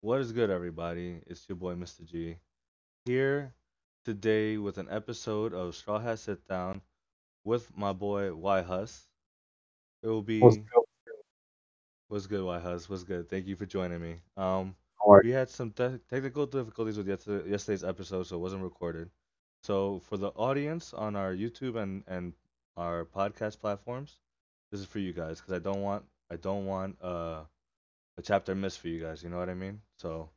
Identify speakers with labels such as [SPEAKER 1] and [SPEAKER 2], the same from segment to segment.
[SPEAKER 1] What is good, everybody? It's your boy, Mysta G, here today with an episode of Straw Hat Sit Down with my boy, Yhuss. It will
[SPEAKER 2] What's
[SPEAKER 1] be
[SPEAKER 2] good?
[SPEAKER 1] what's good, Yhuss? What's good? Thank you for joining me. Um,
[SPEAKER 2] are
[SPEAKER 1] we had some te- technical difficulties with yesterday, yesterday's episode, so it wasn't recorded. So for the audience on our YouTube and and our podcast platforms, this is for you guys because I don't want I don't want uh, a chapter missed for you guys. You know what I mean? So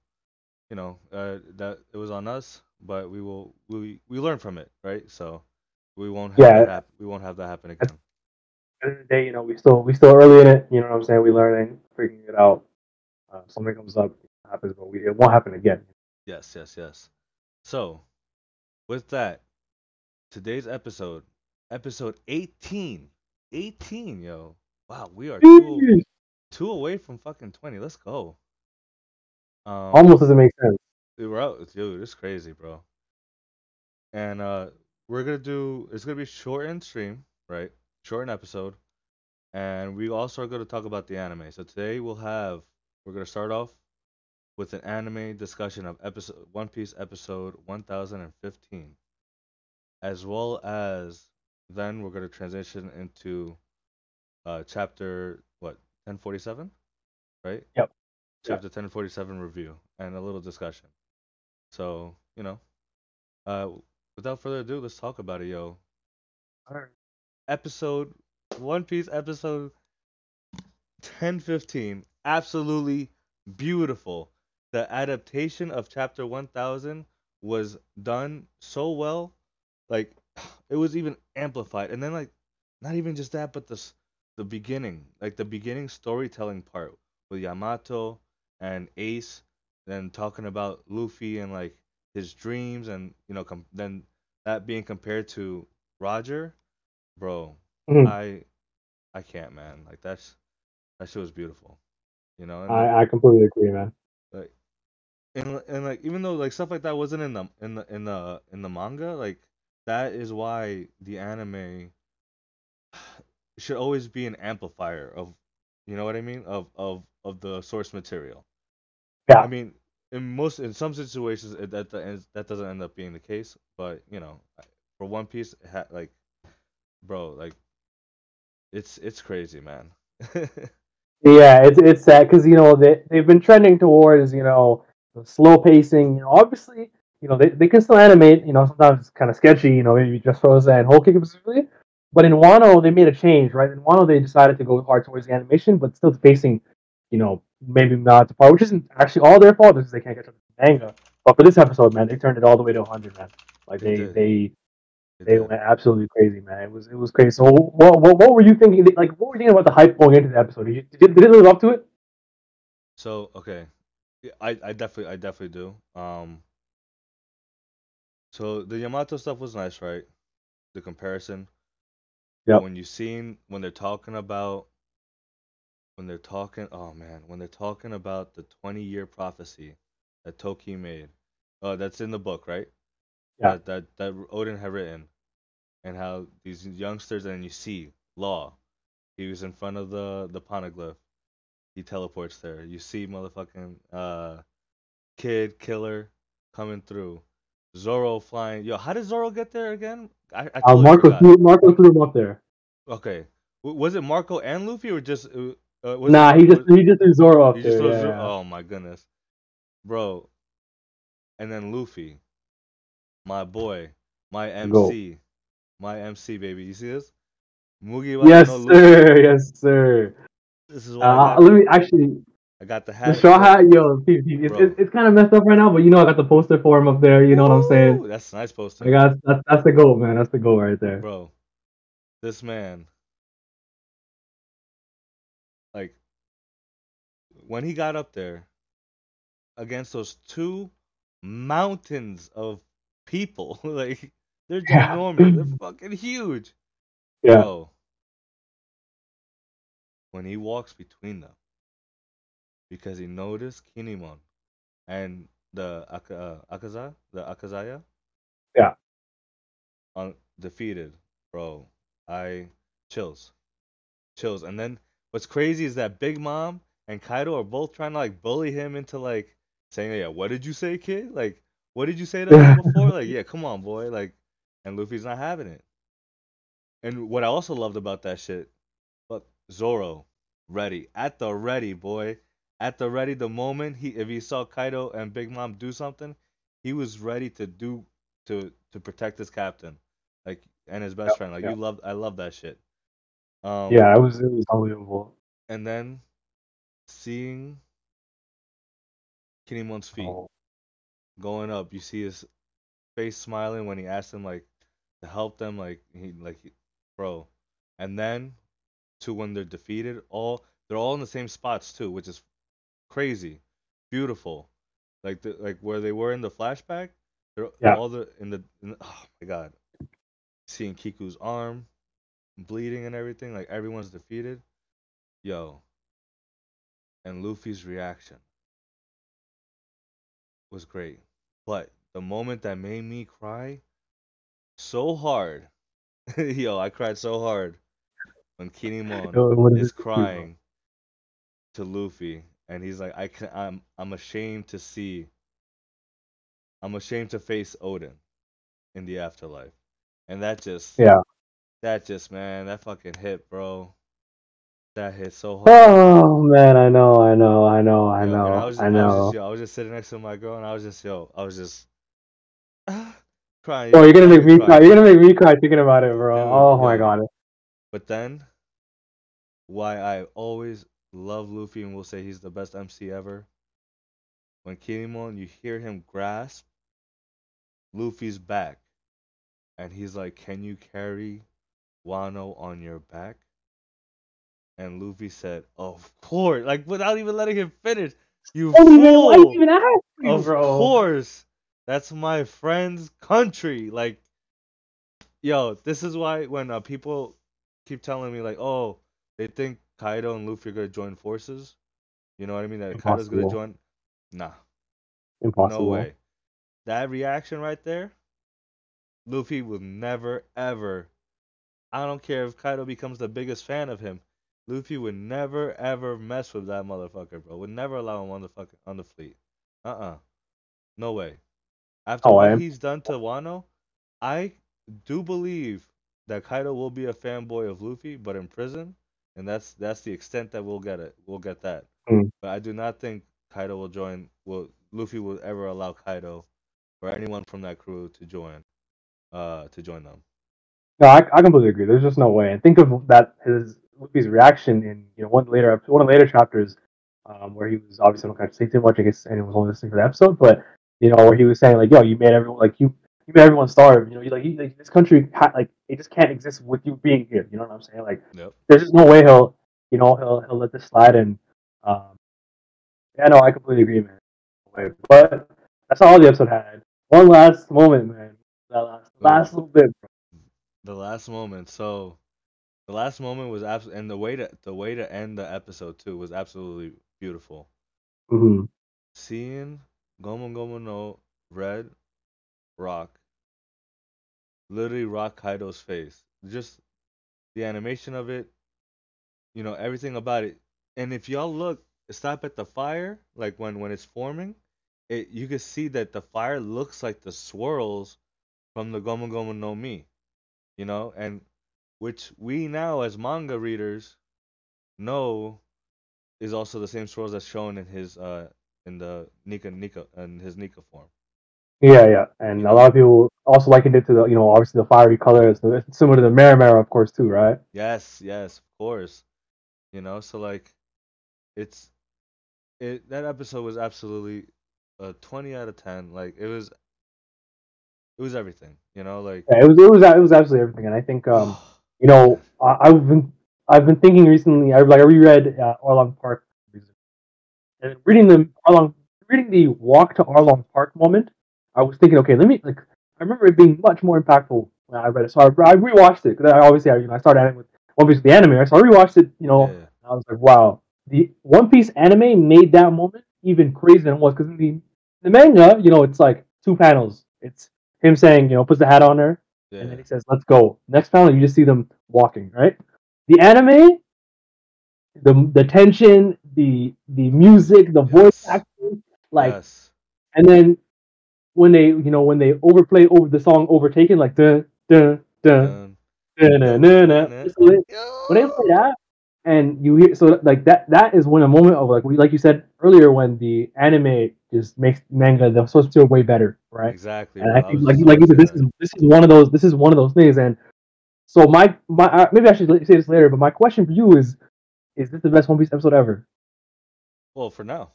[SPEAKER 1] you know, uh, that it was on us, but we will we we learn from it, right? So we won't have that
[SPEAKER 2] Yeah,
[SPEAKER 1] happen. We won't have that happen again.
[SPEAKER 2] at the end of the day, you know, we still we still early in it. You know what I'm saying? We learning, figuring it out. Uh, something comes up, happens, but we, it won't happen again.
[SPEAKER 1] Yes, yes, yes. So with that, today's episode, episode 18, 18, yo. Wow, we are. Two away from fucking 20. Let's go. Um,
[SPEAKER 2] Almost doesn't make sense.
[SPEAKER 1] dude, we're out, dude. It's crazy, bro. And uh, we're gonna do. It's gonna be short and stream, right? Short and episode. and we also are going to talk about the anime. So today we'll have we're going to start off with an anime discussion of episode One Piece episode 1015, as well as then we're going to transition into uh chapter 1047, right?
[SPEAKER 2] Yep.
[SPEAKER 1] Chapter 1047 review and a little discussion. So you know, uh, without further ado, let's talk about it, yo.
[SPEAKER 2] Alright.
[SPEAKER 1] Episode One Piece episode 1015 absolutely beautiful the adaptation of chapter 1000 was done so well like it was even amplified and then like not even just that but the s- the beginning like the beginning storytelling part with Yamato and Ace then talking about Luffy and like his dreams and you know com- then that being compared to Roger bro
[SPEAKER 2] Mhm.
[SPEAKER 1] I I can't man like that's that shit was beautiful you know and
[SPEAKER 2] I I completely agree, man.
[SPEAKER 1] like and and like even though like stuff like that wasn't in the in the in the in the manga, like that is why the anime should always be an amplifier of you know what I mean of of of the source material.
[SPEAKER 2] Yeah.
[SPEAKER 1] I mean, in most in some situations it, that that doesn't end up being the case, but you know, for One Piece, ha- like bro, like it's it's crazy, man.
[SPEAKER 2] yeah. It's it's sad because you know they they've been trending towards you know the slow pacing. You know, obviously, you know they, they can still animate. You know, sometimes it's kind of sketchy. You know, maybe just Rosa and Whole Cake specifically. But in Wano, they made a change, right? In Wano, they decided to go hard towards the animation, but still facing, you know, maybe not the part, which isn't actually all their fault. Is they can't get to the manga. But for this episode, man, they turned it all the way to 100, man. Like
[SPEAKER 1] They
[SPEAKER 2] they they
[SPEAKER 1] They
[SPEAKER 2] went absolutely crazy, man. It was it was crazy. So what what, what were you thinking? Like what were you thinking about the hype going into the episode? Did, you, did, it- did it live up to it?
[SPEAKER 1] So okay, Yeah, I I definitely I definitely do. Um, so the Yamato stuff was nice, right? The comparison.
[SPEAKER 2] Yep.
[SPEAKER 1] when you seen when they're talking about when they're talking, oh man, when they're talking about the 20 year prophecy that Toki made, uh, that's in the book, right?
[SPEAKER 2] Yeah.
[SPEAKER 1] That that that Oden had written, and how these youngsters and you see Law, he was in front of the the poneglyph, he teleports there. You see motherfucking uh kid killer coming through, Zoro flying. Yo, how did Zoro get there again? I I
[SPEAKER 2] Uh,
[SPEAKER 1] totally
[SPEAKER 2] Marco threw Marco threw him up there.
[SPEAKER 1] Okay, w- was it Marco and Luffy or just uh, uh, was it
[SPEAKER 2] Nah,
[SPEAKER 1] Mar-
[SPEAKER 2] he just
[SPEAKER 1] was-
[SPEAKER 2] he just threw Zoro up
[SPEAKER 1] he
[SPEAKER 2] there. yeah,
[SPEAKER 1] Zoro- Oh my goodness, bro. And then Luffy, my boy, my
[SPEAKER 2] Go.
[SPEAKER 1] MC, my MC baby. You see this?
[SPEAKER 2] Yes,
[SPEAKER 1] no Luffy.
[SPEAKER 2] sir. Yes, sir.
[SPEAKER 1] This is why
[SPEAKER 2] Uh, let me actually
[SPEAKER 1] I got the hat.
[SPEAKER 2] the
[SPEAKER 1] straw
[SPEAKER 2] hat, yo, it's, it's, it's kind of messed up right now, but you know I got the poster for him up there. You know what I'm saying?
[SPEAKER 1] That's a nice poster.
[SPEAKER 2] I got that's that's the goal, man. That's the goal right there.
[SPEAKER 1] bro this man like when he got up there against those two mountains of people like they're ginormous they're fucking huge
[SPEAKER 2] Yeah.
[SPEAKER 1] bro when he walks between them because he noticed Kinemon and the Aka, uh, Akaza the Akazaya
[SPEAKER 2] Yeah.
[SPEAKER 1] un- defeated bro I chills chills. And then what's crazy is that Big Mom and Kaido are both trying to like bully him into like saying, "Yeah, what did you say, kid? Like, what did you say to him before? Like, yeah, come on, boy. Like, and Luffy's not having it. And what I also loved about that shit, but Zoro, ready at the ready, boy, at the ready. The moment he, if he saw Kaido and Big Mom do something, he was ready to do to to protect his captain, like and his best
[SPEAKER 2] Yeah,
[SPEAKER 1] friend. Like
[SPEAKER 2] yeah.
[SPEAKER 1] you love, I love that shit. Um,
[SPEAKER 2] Yeah, it was it was unbelievable.
[SPEAKER 1] and then seeing Kinemon's feet
[SPEAKER 2] Oh,
[SPEAKER 1] going up, you see his face smiling when he asked him like to help them, like he like bro, and then to when they're defeated, all they're all in the same spots too, which is crazy, beautiful, like the like where they were in the flashback,
[SPEAKER 2] Yeah.
[SPEAKER 1] all the in the, in oh my god, seeing Kiku's arm bleeding and everything, like everyone's defeated, yo, and Luffy's reaction was great. But the moment that made me cry so hard, yo, I cried so hard when Kinemon is
[SPEAKER 2] it do, bro?
[SPEAKER 1] crying to Luffy, and he's like, I can, I'm, I'm ashamed to see, I'm ashamed to face Oden in the afterlife, and that just,
[SPEAKER 2] Yeah.
[SPEAKER 1] that just, man, that fucking hit, bro. That hit so hard.
[SPEAKER 2] Oh man, I know, I know, I know, I
[SPEAKER 1] Yo,
[SPEAKER 2] know,
[SPEAKER 1] I was,
[SPEAKER 2] I
[SPEAKER 1] I was
[SPEAKER 2] know.
[SPEAKER 1] just, yo, I was just sitting next to my girl, and I was just, yo, I was just crying.
[SPEAKER 2] Oh, you're gonna make me
[SPEAKER 1] crying.
[SPEAKER 2] cry. You're gonna make me cry thinking about it, bro.
[SPEAKER 1] Dude,
[SPEAKER 2] oh my god.
[SPEAKER 1] But then, why I always love Luffy and will say he's the best MC ever. When Kinemon, you hear him grasp Luffy's back, and he's like, "Can you carry Wano on your back?" And Luffy said, "Of course!" Like without even letting him finish. You
[SPEAKER 2] Oh,
[SPEAKER 1] fool!
[SPEAKER 2] you even ask me,
[SPEAKER 1] Of
[SPEAKER 2] bro?
[SPEAKER 1] course. That's my friend's country. Like, yo, this is why when uh, people keep telling me, like, oh, they think Kaido and Luffy are going to join forces. You know what I mean? That Kaido's going to join. Nah,
[SPEAKER 2] Impossible.
[SPEAKER 1] no way. That reaction right there, Luffy will never, ever. I don't care if Kaido becomes the biggest fan of him. Luffy would never, ever mess with that motherfucker, bro. Would never allow him on the fucking on the fleet. Uh uh No way. After
[SPEAKER 2] Oh,
[SPEAKER 1] what he's done to Wano, I do believe that Kaido will be a fanboy of Luffy, but in prison, and that's that's the extent that we'll get it. We'll get that.
[SPEAKER 2] Hmm.
[SPEAKER 1] But I do not think Kaido will join. Will Luffy will ever allow Kaido or anyone from that crew to join, uh, to join them.
[SPEAKER 2] No, I, I completely agree. There's just no way. And think of that his Luffy's reaction in you know one later one of the later chapters, um, where he was obviously don't have to say too much. I guess anyone was only listening for the episode, but you know where he was saying like, "Yo, you made everyone like you you made everyone starve." You know, you like, you, like this country ha- like it just can't exist with you being here. You know what I'm saying? Like,
[SPEAKER 1] Yep.
[SPEAKER 2] there's just no way he'll you know he'll he'll let this slide. And um, yeah, no, I completely agree, man. But that's all the episode had. One last moment, man. That last last little bit.
[SPEAKER 1] the last moment. So the last moment was absolutely, and the way to the way to end the episode too was absolutely beautiful.
[SPEAKER 2] hmm
[SPEAKER 1] Seeing Gomu Gomu no Red Roc literally rock Kaido's face. Just the animation of it, you know, everything about it. And if y'all look, stop at the fire, like when when it's forming, it you can see that the fire looks like the swirls from the Gomu Gomu no Mi, you know, and which we now as manga readers know is also the same swirls that's shown in his uh in the Nika Nika in his Nika form.
[SPEAKER 2] Yeah, yeah, and a lot of people also likened it to the, you know, obviously the fiery colors, so similar to the Mera Mera, of course, too, right?
[SPEAKER 1] Yes, yes, of course. You know, so like it's it that episode was absolutely a 20 out of 10. Like it was it was everything, you know, like
[SPEAKER 2] Yeah, it was, it was, it was absolutely everything, and I think, um, you know, I, I've been, I've been thinking recently. I like, I reread uh, Arlong Park, and reading the Arlong, reading the walk to Arlong Park moment. I was thinking, okay, let me like, I remember it being much more impactful when I read it. So I, I rewatched it because I obviously, I, you know, I started anime with One Piece the anime, right? so I rewatched it, you know,
[SPEAKER 1] yeah,
[SPEAKER 2] I was like, wow, the One Piece anime made that moment even crazier than it was because in the the manga, you know, it's like two panels. It's him saying, you know, puts the hat on her,
[SPEAKER 1] yeah.
[SPEAKER 2] and then he says, "Let's go." Next panel, you just see them walking. Right? The anime, the the tension, the the music, the voice acting, like Like,
[SPEAKER 1] yes.
[SPEAKER 2] and then when they, you know, when they overplay over the song "Overtaken," like dun. So they- when they play that, and you hear so like that, that is when a moment of like, we- like you said earlier, when the anime just makes manga the source material way better, right?
[SPEAKER 1] Exactly.
[SPEAKER 2] And I think, like, like you said, this is this is one of those this is one of those things. And so my my uh, maybe I should say this later, but my question for you is: Is this the best One Piece episode ever?
[SPEAKER 1] Well, for now.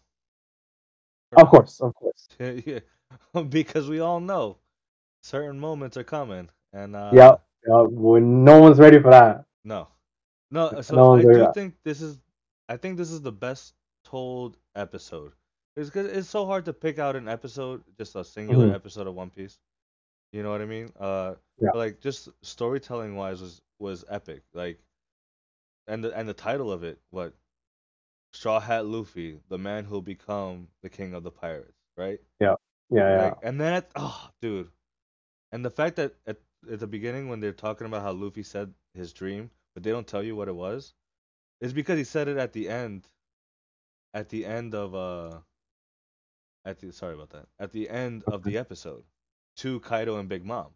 [SPEAKER 1] For
[SPEAKER 2] Of
[SPEAKER 1] now.
[SPEAKER 2] course, of course.
[SPEAKER 1] yeah. because we all know certain moments are coming, and uh,
[SPEAKER 2] Yep. Uh, when no one's ready for that.
[SPEAKER 1] No, no. So
[SPEAKER 2] No
[SPEAKER 1] I do think this is, I think this is the best told episode. It's cause it's so hard to pick out an episode, just a singular
[SPEAKER 2] Mhm.
[SPEAKER 1] episode of One Piece. You know what I mean? Uh,
[SPEAKER 2] Yeah.
[SPEAKER 1] like just storytelling wise was was epic. Like, and the and the title of it, what? Straw Hat Luffy, the man who'll become the king of the pirates, right?
[SPEAKER 2] Yeah, yeah.
[SPEAKER 1] Like, and then at, oh, dude, and the fact that at at the beginning when they're talking about how Luffy said his dream, but they don't tell you what it was, is because he said it at the end. At the end of uh. At the sorry about that. At the end of the episode, to Kaido and Big Mom.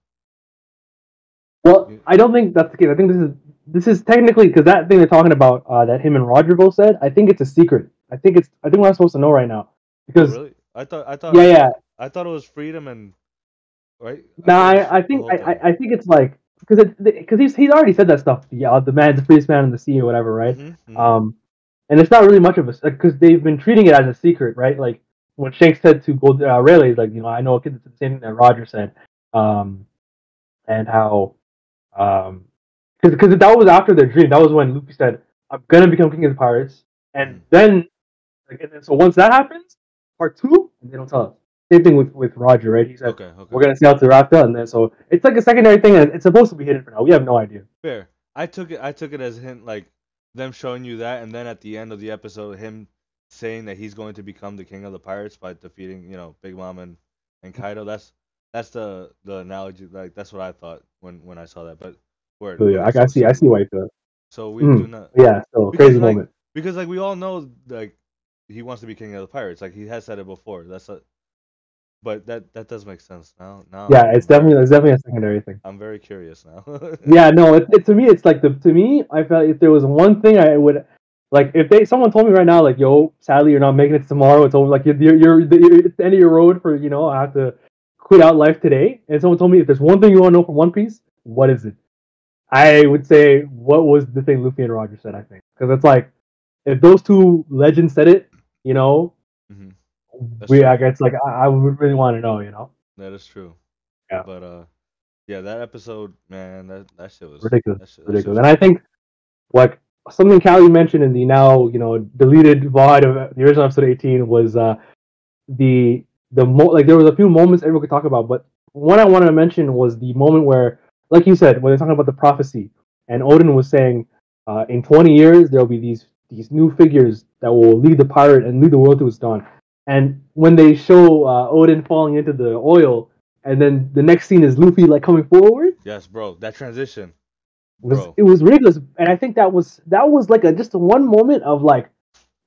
[SPEAKER 2] Well, I don't think that's the case. I think this is this is technically because that thing they're talking about uh, that him and Roger both said. I think it's a secret. I think it's. I think we're not supposed to know right now
[SPEAKER 1] Oh,
[SPEAKER 2] because
[SPEAKER 1] really? I thought I thought
[SPEAKER 2] yeah, yeah.
[SPEAKER 1] I thought it was freedom and right.
[SPEAKER 2] No, I, I think I. I think it's like because because he's he's already said that stuff. Yeah, the man, the freest man in the sea, or whatever, right?
[SPEAKER 1] Mhm, mhm.
[SPEAKER 2] Um, and it's not really much of a because they've been treating it as a secret, right? Like when Shanks said to Gold uh, Rayleigh, like you know, I know a kid that's the same thing that Roger said, um, and how, um, because because that was after their dream. That was when Luffy said, "I'm gonna become king of the pirates," and
[SPEAKER 1] Mhm.
[SPEAKER 2] then, like, and then so once that happens, part two, they don't tell us. Same thing with with Roger, right? He said,
[SPEAKER 1] okay, okay.
[SPEAKER 2] "We're gonna sail to Raftel," and then so it's like a secondary thing, and it's supposed to be hidden for now. We have no idea.
[SPEAKER 1] Fair. I took it. I took it as a hint, like them showing you that, and then at the end of the episode, him saying that he's going to become the king of the pirates by defeating, you know, Big Mom and, and Kaido. That's that's the the analogy. Like that's what I thought when when I saw that. But word.
[SPEAKER 2] So yeah, I, I see, I see why you feel. it.
[SPEAKER 1] So we
[SPEAKER 2] Mhm.
[SPEAKER 1] do not
[SPEAKER 2] Yeah, so
[SPEAKER 1] Because,
[SPEAKER 2] crazy
[SPEAKER 1] like,
[SPEAKER 2] moment.
[SPEAKER 1] because like we all know like he wants to be king of the pirates. Like he has said it before. That's a. But that that does make sense now. Now.
[SPEAKER 2] Yeah, it's definitely it's definitely a secondary thing.
[SPEAKER 1] I'm very curious now.
[SPEAKER 2] Yeah, no, it, it to me it's like the to me I felt if there was one thing I would like if they someone told me right now like yo sadly you're not making it tomorrow it's over like you're you're, you're, you're it's the end of your road for you know I have to quit out life today and someone told me if there's one thing you want to know from One Piece what is it I would say what was the thing Luffy and Roger said I think because it's like if those two legends said it you know
[SPEAKER 1] Mhm. That's
[SPEAKER 2] we
[SPEAKER 1] true.
[SPEAKER 2] I guess like I, I would really want to know you know
[SPEAKER 1] That is true.
[SPEAKER 2] Yeah.
[SPEAKER 1] But uh, yeah, that episode, man, that that shit was
[SPEAKER 2] Ridiculous.
[SPEAKER 1] That shit, that
[SPEAKER 2] ridiculous.
[SPEAKER 1] was-
[SPEAKER 2] And I think, like something Kali mentioned in the now you know deleted VOD of the original episode 18 was uh the the mo- like there was a few moments everyone could talk about, but one I wanted to mention was the moment where, like you said, when they're talking about the prophecy, and Oden was saying, uh, in 20 years there will be these these new figures that will lead the pirate and lead the world to its dawn. And when they show uh, Oden falling into the oil, and then the next scene is Luffy like coming forward,
[SPEAKER 1] yes, bro. That transition,
[SPEAKER 2] was
[SPEAKER 1] bro.
[SPEAKER 2] it was ridiculous, and I think that was that was like a just one moment of like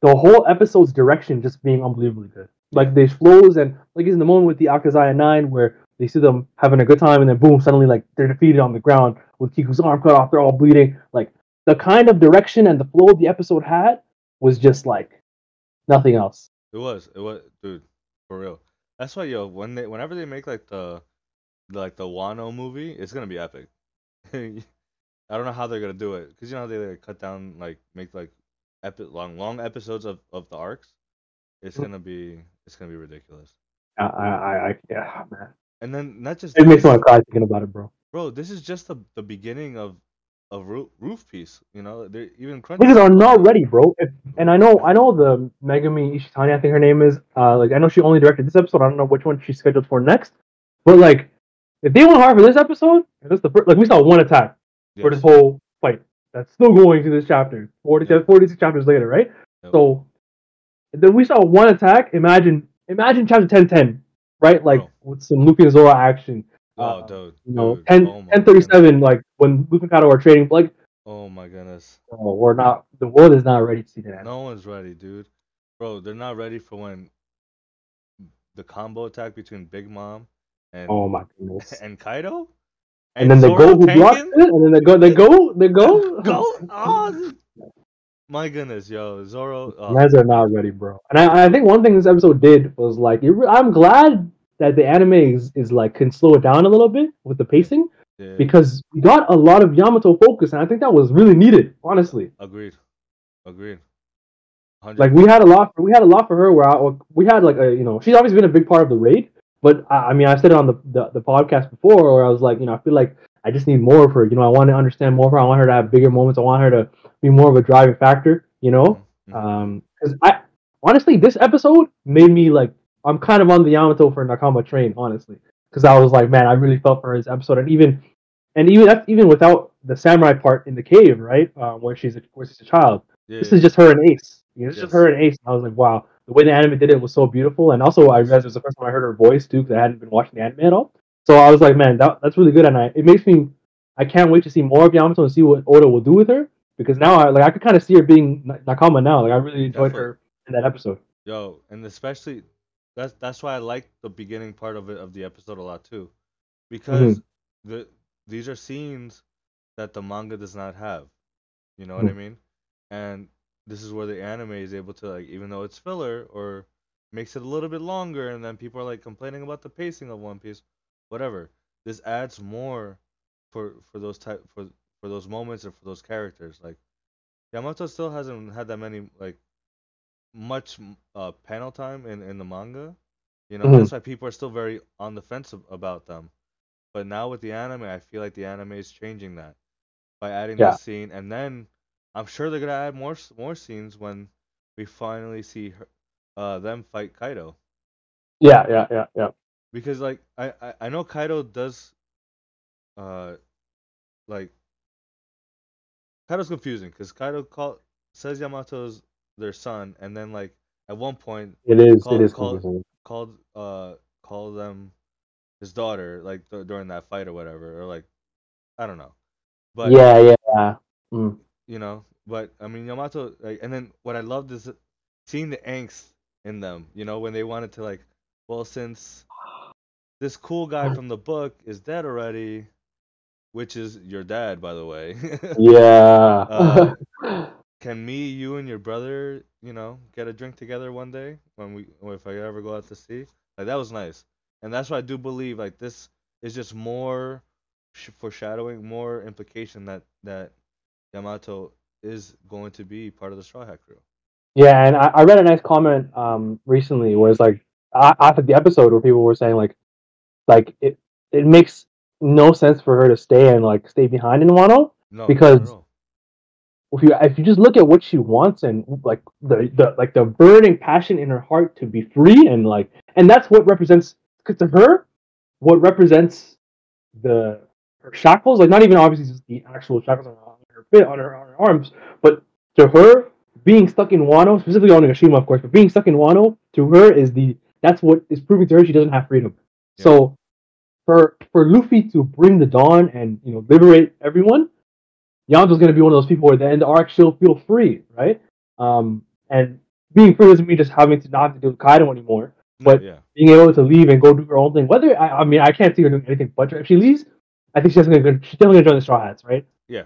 [SPEAKER 2] the whole episode's direction just being unbelievably good. Like the flows and like in the moment with the Akazaya Nine where they see them having a good time and then boom suddenly like they're defeated on the ground with Kiku's arm cut off, they're all bleeding. Like the kind of direction and the flow the episode had was just like nothing else.
[SPEAKER 1] It was, it was, dude, for real. That's why, yo, when they, whenever they make like the, like the Wano movie, it's gonna be epic. I don't know how they're gonna do it, cause you know how they like, cut down, like make like epic, long, long episodes of of the arcs. It's
[SPEAKER 2] Mhm.
[SPEAKER 1] gonna be, it's gonna be ridiculous.
[SPEAKER 2] I I, I, I yeah man,
[SPEAKER 1] And then not just
[SPEAKER 2] it makes me cry thinking about it, bro.
[SPEAKER 1] bro, this is just the the beginning of of roof, roof piece. You know, they're even Crunchy.
[SPEAKER 2] Niggas are not ready, bro. If, and I know, I know the Megumi Ishitani, I think her name is. Uh, like I know she only directed this episode. I don't know which one she's scheduled for next. But like, if they went hard for this episode, this the first, like we saw one attack for this whole fight. That's still going to this chapter. 40,
[SPEAKER 1] Yeah.
[SPEAKER 2] 46 chapters later, right?
[SPEAKER 1] Yep.
[SPEAKER 2] So then we saw one attack. Imagine, imagine chapter 10, 10, right? Like
[SPEAKER 1] Bro.
[SPEAKER 2] with some Luffy and Zoro action.
[SPEAKER 1] Oh,
[SPEAKER 2] uh,
[SPEAKER 1] dude.
[SPEAKER 2] You know,
[SPEAKER 1] dude.
[SPEAKER 2] 10,
[SPEAKER 1] oh my
[SPEAKER 2] 1037, like when and Kaido are trading. Like.
[SPEAKER 1] Oh my goodness.
[SPEAKER 2] oh, we're not. The world is not ready to see that.
[SPEAKER 1] No one's ready, dude. Bro, they're not ready for when the combo attack between Big Mom and
[SPEAKER 2] Oh my goodness.
[SPEAKER 1] and Kaido,
[SPEAKER 2] And, then the go who blocks it, and then the go, the go, the go.
[SPEAKER 1] Go! Oh, my goodness, yo, Zoro. Oh,
[SPEAKER 2] Mans are not ready, bro. And I, I think one thing this episode did was like, it, I'm glad that the anime is, is like can slow it down a little bit with the pacing
[SPEAKER 1] yeah,
[SPEAKER 2] because we got a lot of Yamato focus, and I think that was really needed, honestly.
[SPEAKER 1] agreed, agreed. 100
[SPEAKER 2] Like we had a lot, For, we had a lot for her. Where I, we had like a, you know, she's always been a big part of the raid. But I, I mean, I said it on the, the the podcast before, where I was like, you know, I feel like I just need more of her. You know, I want to understand more of her. I want her to have bigger moments. I want her to be more of a driving factor. You know,
[SPEAKER 1] Mhm.
[SPEAKER 2] um, because I honestly, this episode made me like I'm kind of on the Yamato for Nakama train, honestly, because I was like, man, I really felt for his episode, and even and even that's even without the samurai part in the cave, right, uh, where she's a, where she's a child.
[SPEAKER 1] yeah,
[SPEAKER 2] This is just her and Ace. You know, it's just her and Ace. And I was like, wow, the way the anime did it was so beautiful, and also I realized it was the first time I heard her voice too, because I hadn't been watching the anime at all. So I was like, man, that, that's really good, and I it makes me I can't wait to see more of Yamato and see what Oda will do with her because now I like I could kind of see her being Nakama now. Like I really enjoyed
[SPEAKER 1] Definitely.
[SPEAKER 2] her in that episode.
[SPEAKER 1] Yo, and especially that's that's why I like the beginning part of it of the episode a lot too, because
[SPEAKER 2] Mm-hmm.
[SPEAKER 1] the these are scenes that the manga does not have. You know what I
[SPEAKER 2] Mhm.
[SPEAKER 1] mean? And this is where the anime is able to like, even though it's filler or makes it a little bit longer, and then people are like complaining about the pacing of One Piece, whatever. This adds more for for those type for for those moments and for those characters. Like Yamato still hasn't had that many like much uh, panel time in, in the manga. You know,
[SPEAKER 2] Mhm.
[SPEAKER 1] that's why people are still very on the fence about them. But now with the anime, I feel like the anime is changing that by adding
[SPEAKER 2] Yeah.
[SPEAKER 1] this scene, and then I'm sure they're gonna add more more scenes when we finally see her, uh, them fight Kaido.
[SPEAKER 2] Yeah, yeah, yeah, yeah.
[SPEAKER 1] Because like I, I, I know Kaido does, uh, like Kaido's confusing because Kaido call says Yamato's their son, and then like at one point
[SPEAKER 2] It is.
[SPEAKER 1] Call-
[SPEAKER 2] it is
[SPEAKER 1] call- called uh called them his daughter like th- during that fight or whatever or like I don't know, but
[SPEAKER 2] yeah, yeah. Mm.
[SPEAKER 1] you know, but I mean Yamato like and then what I loved is seeing the angst in them. You know when they wanted to like, well since this cool guy from the book is dead already, which is your dad by the way.
[SPEAKER 2] Yeah.
[SPEAKER 1] Uh, can me, you, and your brother, you know, get a drink together one day when we, if I ever go out to sea? Like that was nice, and that's why I do believe like this is just more sh- foreshadowing, more implication that that Yamato is going to be part of the Straw Hat Crew.
[SPEAKER 2] Yeah, and I, I read a nice comment um recently where it's like after the episode where people were saying like like it it makes no sense for her to stay and like stay behind in Wano.
[SPEAKER 1] No,
[SPEAKER 2] Because-
[SPEAKER 1] not at all.
[SPEAKER 2] If you if you just look at what she wants and like the, the like the burning passion in her heart to be free and like and that's what represents 'cause to her what represents the her shackles like not even obviously just the actual shackles on her fit on her on her arms but to her being stuck in Wano specifically on Onigashima of course but being stuck in Wano to her is the that's what is proving to her she doesn't have freedom
[SPEAKER 1] Yeah.
[SPEAKER 2] so for for Luffy to bring the dawn and you know liberate everyone Yamato's going to be one of those people where at the end of the arc she'll feel free, right? Um, and being free doesn't mean just having to not have to deal with Kaido anymore. But-
[SPEAKER 1] yeah,
[SPEAKER 2] Being able to leave and go do her own thing. Whether I, I mean, I can't see her doing anything but if she leaves, I think she's going to she's definitely going to join the Straw Hats, right?
[SPEAKER 1] Yeah.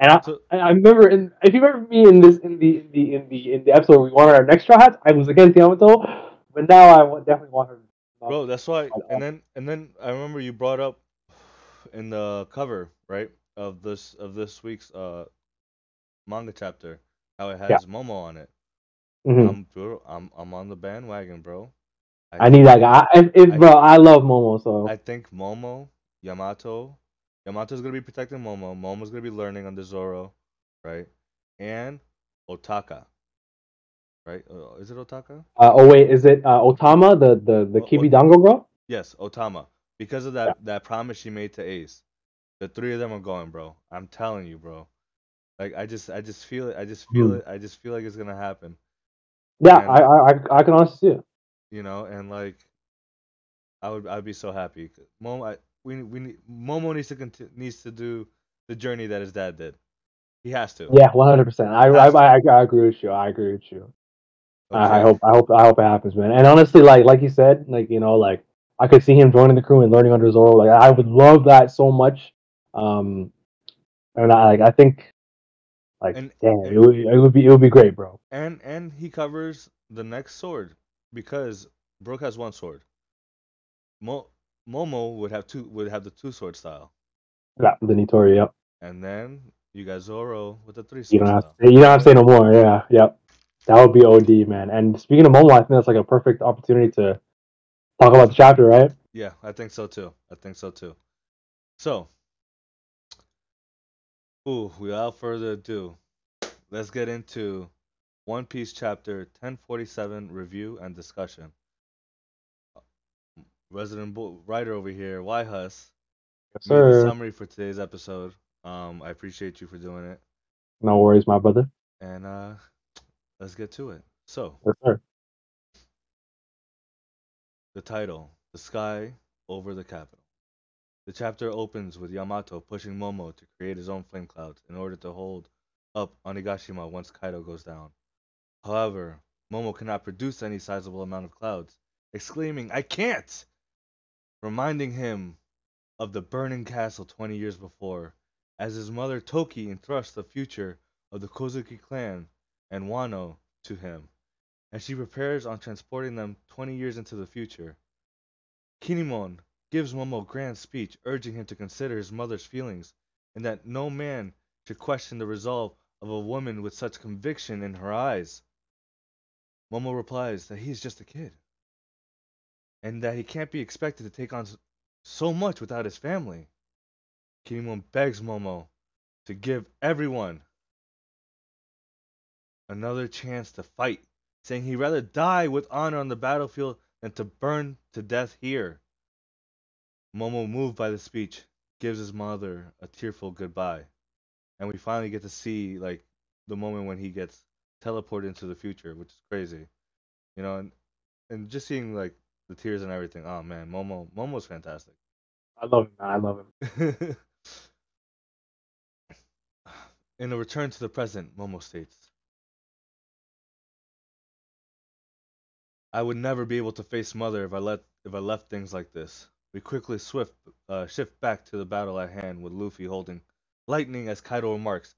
[SPEAKER 2] And I,
[SPEAKER 1] So-
[SPEAKER 2] I remember in if you remember me in this in the in the in the in the episode where we wanted our next Straw Hats, I was against Yamato, but now I definitely want her.
[SPEAKER 1] bro. That's why. And then and then I remember you brought up in the cover right of this of this week's uh manga chapter how it has
[SPEAKER 2] Yeah.
[SPEAKER 1] Momo on it.
[SPEAKER 2] Mhm.
[SPEAKER 1] I'm bro, I'm I'm on the bandwagon, bro.
[SPEAKER 2] I need that guy. I, if,
[SPEAKER 1] I-
[SPEAKER 2] bro, I love Momo, so
[SPEAKER 1] I think Momo, Yamato, Yamato's gonna be protecting Momo. Momo's gonna be learning under Zoro, right? And Otaka, right? Uh, is it Otaka?
[SPEAKER 2] uh, oh wait, is it uh, Otama, the the the
[SPEAKER 1] What-
[SPEAKER 2] Kibi Dango girl?
[SPEAKER 1] Yes, Otama. Because of that that promise she made to Ace, the three of them are going, bro. I'm telling you, bro. Like I just I just feel it. I just feel
[SPEAKER 2] Hmm.
[SPEAKER 1] it. I just feel like it's gonna happen.
[SPEAKER 2] Yeah,
[SPEAKER 1] And-
[SPEAKER 2] I, I I I can honestly see it.
[SPEAKER 1] you know, and like, I would, I'd be so happy. Momo, I, we, we, need, Momo needs to conti- needs to do the journey that his dad did. He has to.
[SPEAKER 2] Yeah, one hundred percent. I I, I I agree with you. I agree with you. I, I hope I hope I hope it happens, man. And honestly, like like you said, like you know, like I could see him joining the crew and learning under Zoro. Like I would love that so much. Um, and I like I think, like
[SPEAKER 1] And-
[SPEAKER 2] damn,
[SPEAKER 1] and-
[SPEAKER 2] it would it would be it would be great, bro.
[SPEAKER 1] And and he covers the next sword because Brook has one sword. Mo- Momo would have two would have the two sword style,
[SPEAKER 2] Yeah, the Nitoryu. Yep.
[SPEAKER 1] and then you got Zoro with the three
[SPEAKER 2] You
[SPEAKER 1] sword
[SPEAKER 2] don't have
[SPEAKER 1] style.
[SPEAKER 2] to, you don't have to say no more. Yeah. Yep. That would be OD, man. And speaking of Momo, I think that's like a perfect opportunity to talk about the chapter, right?
[SPEAKER 1] Yeah, I think so too. I think so too. So, ooh, without further ado, let's get into One Piece chapter 1047 review and discussion. Resident bo- writer over here, Yhuss,
[SPEAKER 2] Yes,
[SPEAKER 1] made the summary for today's episode. Um, I appreciate you for doing it,
[SPEAKER 2] No worries, my brother.
[SPEAKER 1] and uh, let's get to it. So,
[SPEAKER 2] Yes, sir.
[SPEAKER 1] The title, The Sky Over the Capital. The chapter opens with Yamato pushing Momo to create his own flame clouds in order to hold up Onigashima once Kaido goes down. However, Momo cannot produce any sizable amount of clouds, exclaiming, I can't! Reminding him of the burning castle 20 years before, as his mother Toki entrusts the future of the Kozuki clan and Wano to him and she prepares on transporting them 20 years into the future. Kinemon gives Momo a grand speech urging him to consider his mother's feelings and that no man should question the resolve of a woman with such conviction in her eyes. Momo replies that he is just a kid and that he can't be expected to take on so much without his family. Kinemon begs Momo to give everyone another chance to fight saying he'd rather die with honor on the battlefield than to burn to death here. Momo, moved by the speech, gives his mother a tearful goodbye. And we finally get to see like the moment when he gets teleported into the future, which is crazy. You know, and, and just seeing like the tears and everything. Oh man, Momo Momo's fantastic.
[SPEAKER 2] I love him, man. I love him.
[SPEAKER 1] In a return to the present, Momo states, I would never be able to face Mother if I let if I left things like this. We quickly swift uh, shift back to the battle at hand with Luffy holding lightning as Kaido remarks,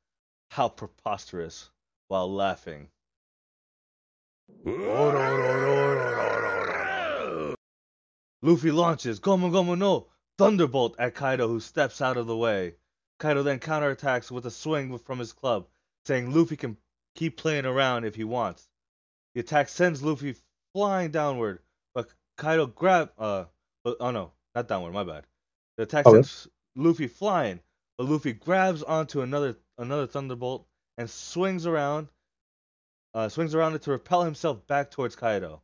[SPEAKER 1] "How preposterous!" while laughing. Luffy launches Gomu Gomu no Thunderbolt at Kaido, who steps out of the way. Kaido then counterattacks with a swing from his club, saying Luffy can keep playing around if he wants. The attack sends Luffy flying downward, but Kaido grab uh oh no, not downward, my bad. The attack
[SPEAKER 2] Okay.
[SPEAKER 1] sends Luffy flying, but Luffy grabs onto another another thunderbolt and swings around uh swings around it to repel himself back towards Kaido.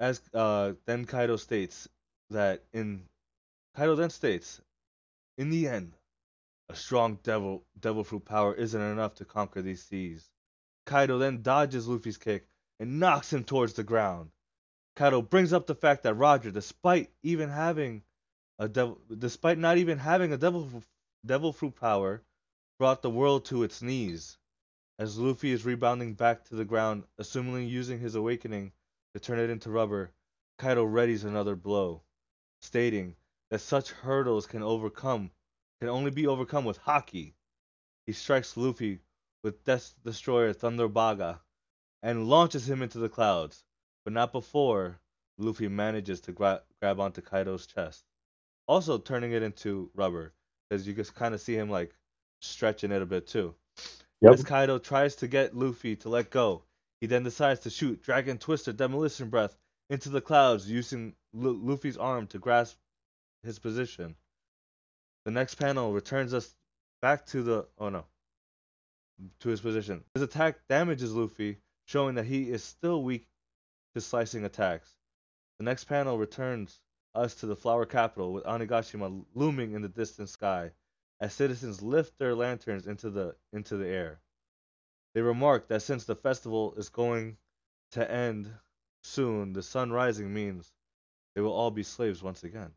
[SPEAKER 1] As uh then Kaido states that in Kaido then states in the end a strong devil devil fruit power isn't enough to conquer these seas. Kaido then dodges Luffy's kick and knocks him towards the ground. Kaido brings up the fact that Roger, despite even having a devil, despite not even having a devil devil fruit power, brought the world to its knees. As Luffy is rebounding back to the ground, assuming using his awakening to turn it into rubber, Kaido readies another blow, stating that such hurdles can overcome can only be overcome with haki. He strikes Luffy with Death Destroyer Thunder Bagua and launches him into the clouds, but not before Luffy manages to gra- grab onto Kaido's chest, also turning it into rubber, as you can kind of see him like stretching it a bit too.
[SPEAKER 2] Yep.
[SPEAKER 1] As Kaido tries to get Luffy to let go, he then decides to shoot Dragon Twister Demolition Breath into the clouds using Lu- Luffy's arm to grasp his position. The next panel returns us back to the oh no to his position. His attack damages Luffy, showing that he is still weak to slicing attacks. The next panel returns us to the flower capital with Onigashima looming in the distant sky as citizens lift their lanterns into the into the air. They remark that since the festival is going to end soon, the sun rising means they will all be slaves once again.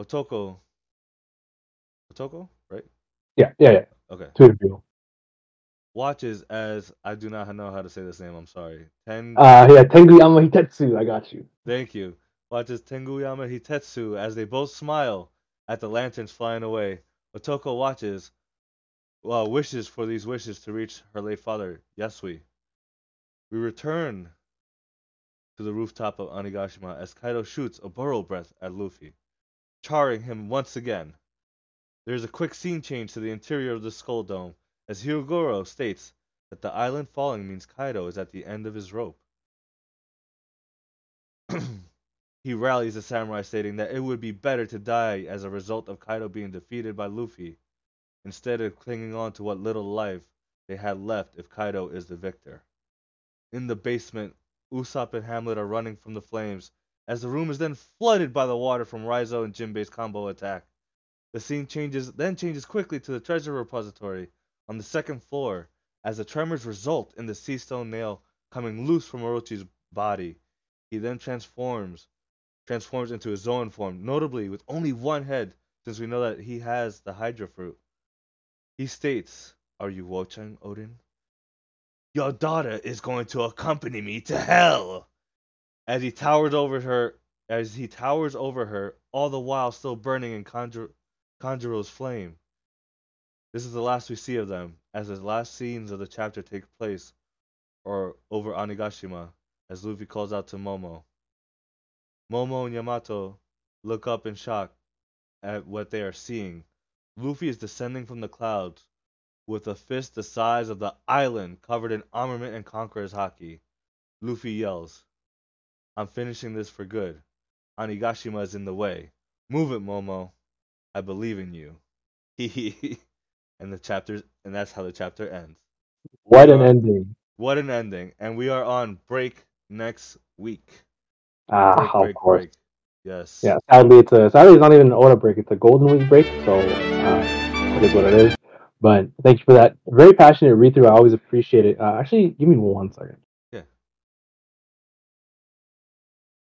[SPEAKER 1] Otoko Otoko, right?
[SPEAKER 2] Yeah, yeah, yeah.
[SPEAKER 1] Okay.
[SPEAKER 2] Two of you.
[SPEAKER 1] Watches as I do not know how to say this name. I'm sorry. Ten.
[SPEAKER 2] Uh, yeah, Tenguyama Hitetsu. I got you.
[SPEAKER 1] Thank you. Watches Tenguyama Hitetsu as they both smile at the lanterns flying away. Otoko watches, well, wishes for these wishes to reach her late father, Yasuie. We return to the rooftop of Onigashima as Kaido shoots a Boro Breath at Luffy, charring him once again. There's a quick scene change to the interior of the Skull Dome as Hyogoro states that the island falling means Kaido is at the end of his rope. he rallies the samurai, stating that it would be better to die as a result of Kaido being defeated by Luffy, instead of clinging on to what little life they had left if Kaido is the victor. In the basement, Usopp and Hamlet are running from the flames, as the room is then flooded by the water from Raizo and Jinbei's combo attack. The scene changes then changes quickly to the treasure repository on the second floor, as the tremors result in the sea stone nail coming loose from Orochi's body. He then transforms transforms into his Zoan form, notably with only one head, since we know that he has the Hydra fruit. He states, Are you watching, Oden? Your daughter is going to accompany me to hell. As he towers over her, as he towers over her, all the while still burning in Kanjuro, Kanjuro's flame. This is the last we see of them, as the last scenes of the chapter take place, or over Onigashima, as Luffy calls out to Momo. Momo and Yamato look up in shock at what they are seeing. Luffy is descending from the clouds, with a fist the size of the island covered in armament and conqueror's haki. Luffy yells, I'm finishing this for good. Onigashima is in the way. Move it, Momo. I believe in you. and the chapters and that's how the chapter ends.
[SPEAKER 2] What an ending.
[SPEAKER 1] What an ending. And we are on break next week.
[SPEAKER 2] Ah,
[SPEAKER 1] break,
[SPEAKER 2] of
[SPEAKER 1] break,
[SPEAKER 2] course.
[SPEAKER 1] break. Yes.
[SPEAKER 2] Yeah, sadly, it's a sadly it's not even an Oda break; it's a Golden Week break. So uh, it is what it is. But thank you for that very passionate read through. I always appreciate it. Uh, actually, give me one second. Yeah.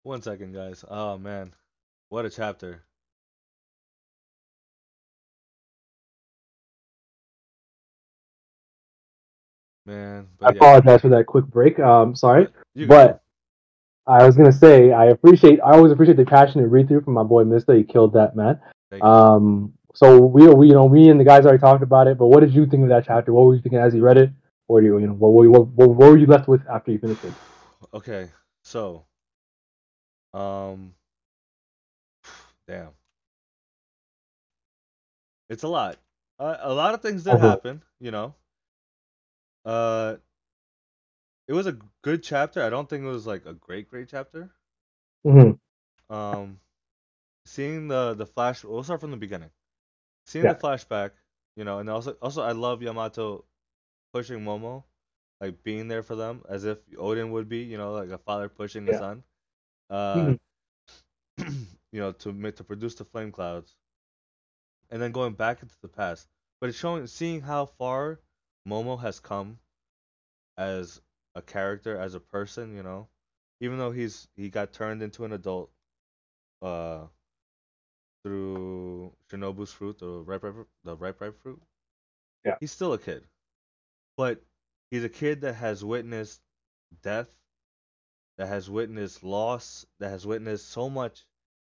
[SPEAKER 1] One second, guys. Oh man. What a chapter. Man,
[SPEAKER 2] I
[SPEAKER 1] yeah,
[SPEAKER 2] apologize for that quick break. Um, sorry,
[SPEAKER 1] you
[SPEAKER 2] but I was gonna say I appreciate. I always appreciate the passionate read through from my boy Mister. He killed that man. Um, so we, we, you know, me and the guys already talked about it. But what did you think of that chapter? What were you thinking as you read it? Or do you, you know, what, were you- what, what, what were you left with after you finished it?
[SPEAKER 1] Okay, so, um, damn, it's a lot. Uh, a lot of things did
[SPEAKER 2] Uh-huh.
[SPEAKER 1] happen, you know. Uh, it was a good chapter. I don't think it was like a great, great chapter.
[SPEAKER 2] hmm
[SPEAKER 1] Um, seeing the the flash. We'll start from the beginning. Seeing
[SPEAKER 2] Yeah.
[SPEAKER 1] the flashback, you know, and also also I love Yamato pushing Momo, like being there for them as if Oden would be, you know, like a father pushing
[SPEAKER 2] Yeah.
[SPEAKER 1] son. Uh, you know, to make to produce the flame clouds, and then going back into the past. But it's showing, seeing how far Momo has come as a character, as a person. You know, even though he's he got turned into an adult, uh, through Shinobu's fruit, the ripe ripe, the ripe ripe fruit.
[SPEAKER 2] Yeah.
[SPEAKER 1] He's still a kid, but he's a kid that has witnessed death, that has witnessed loss, that has witnessed so much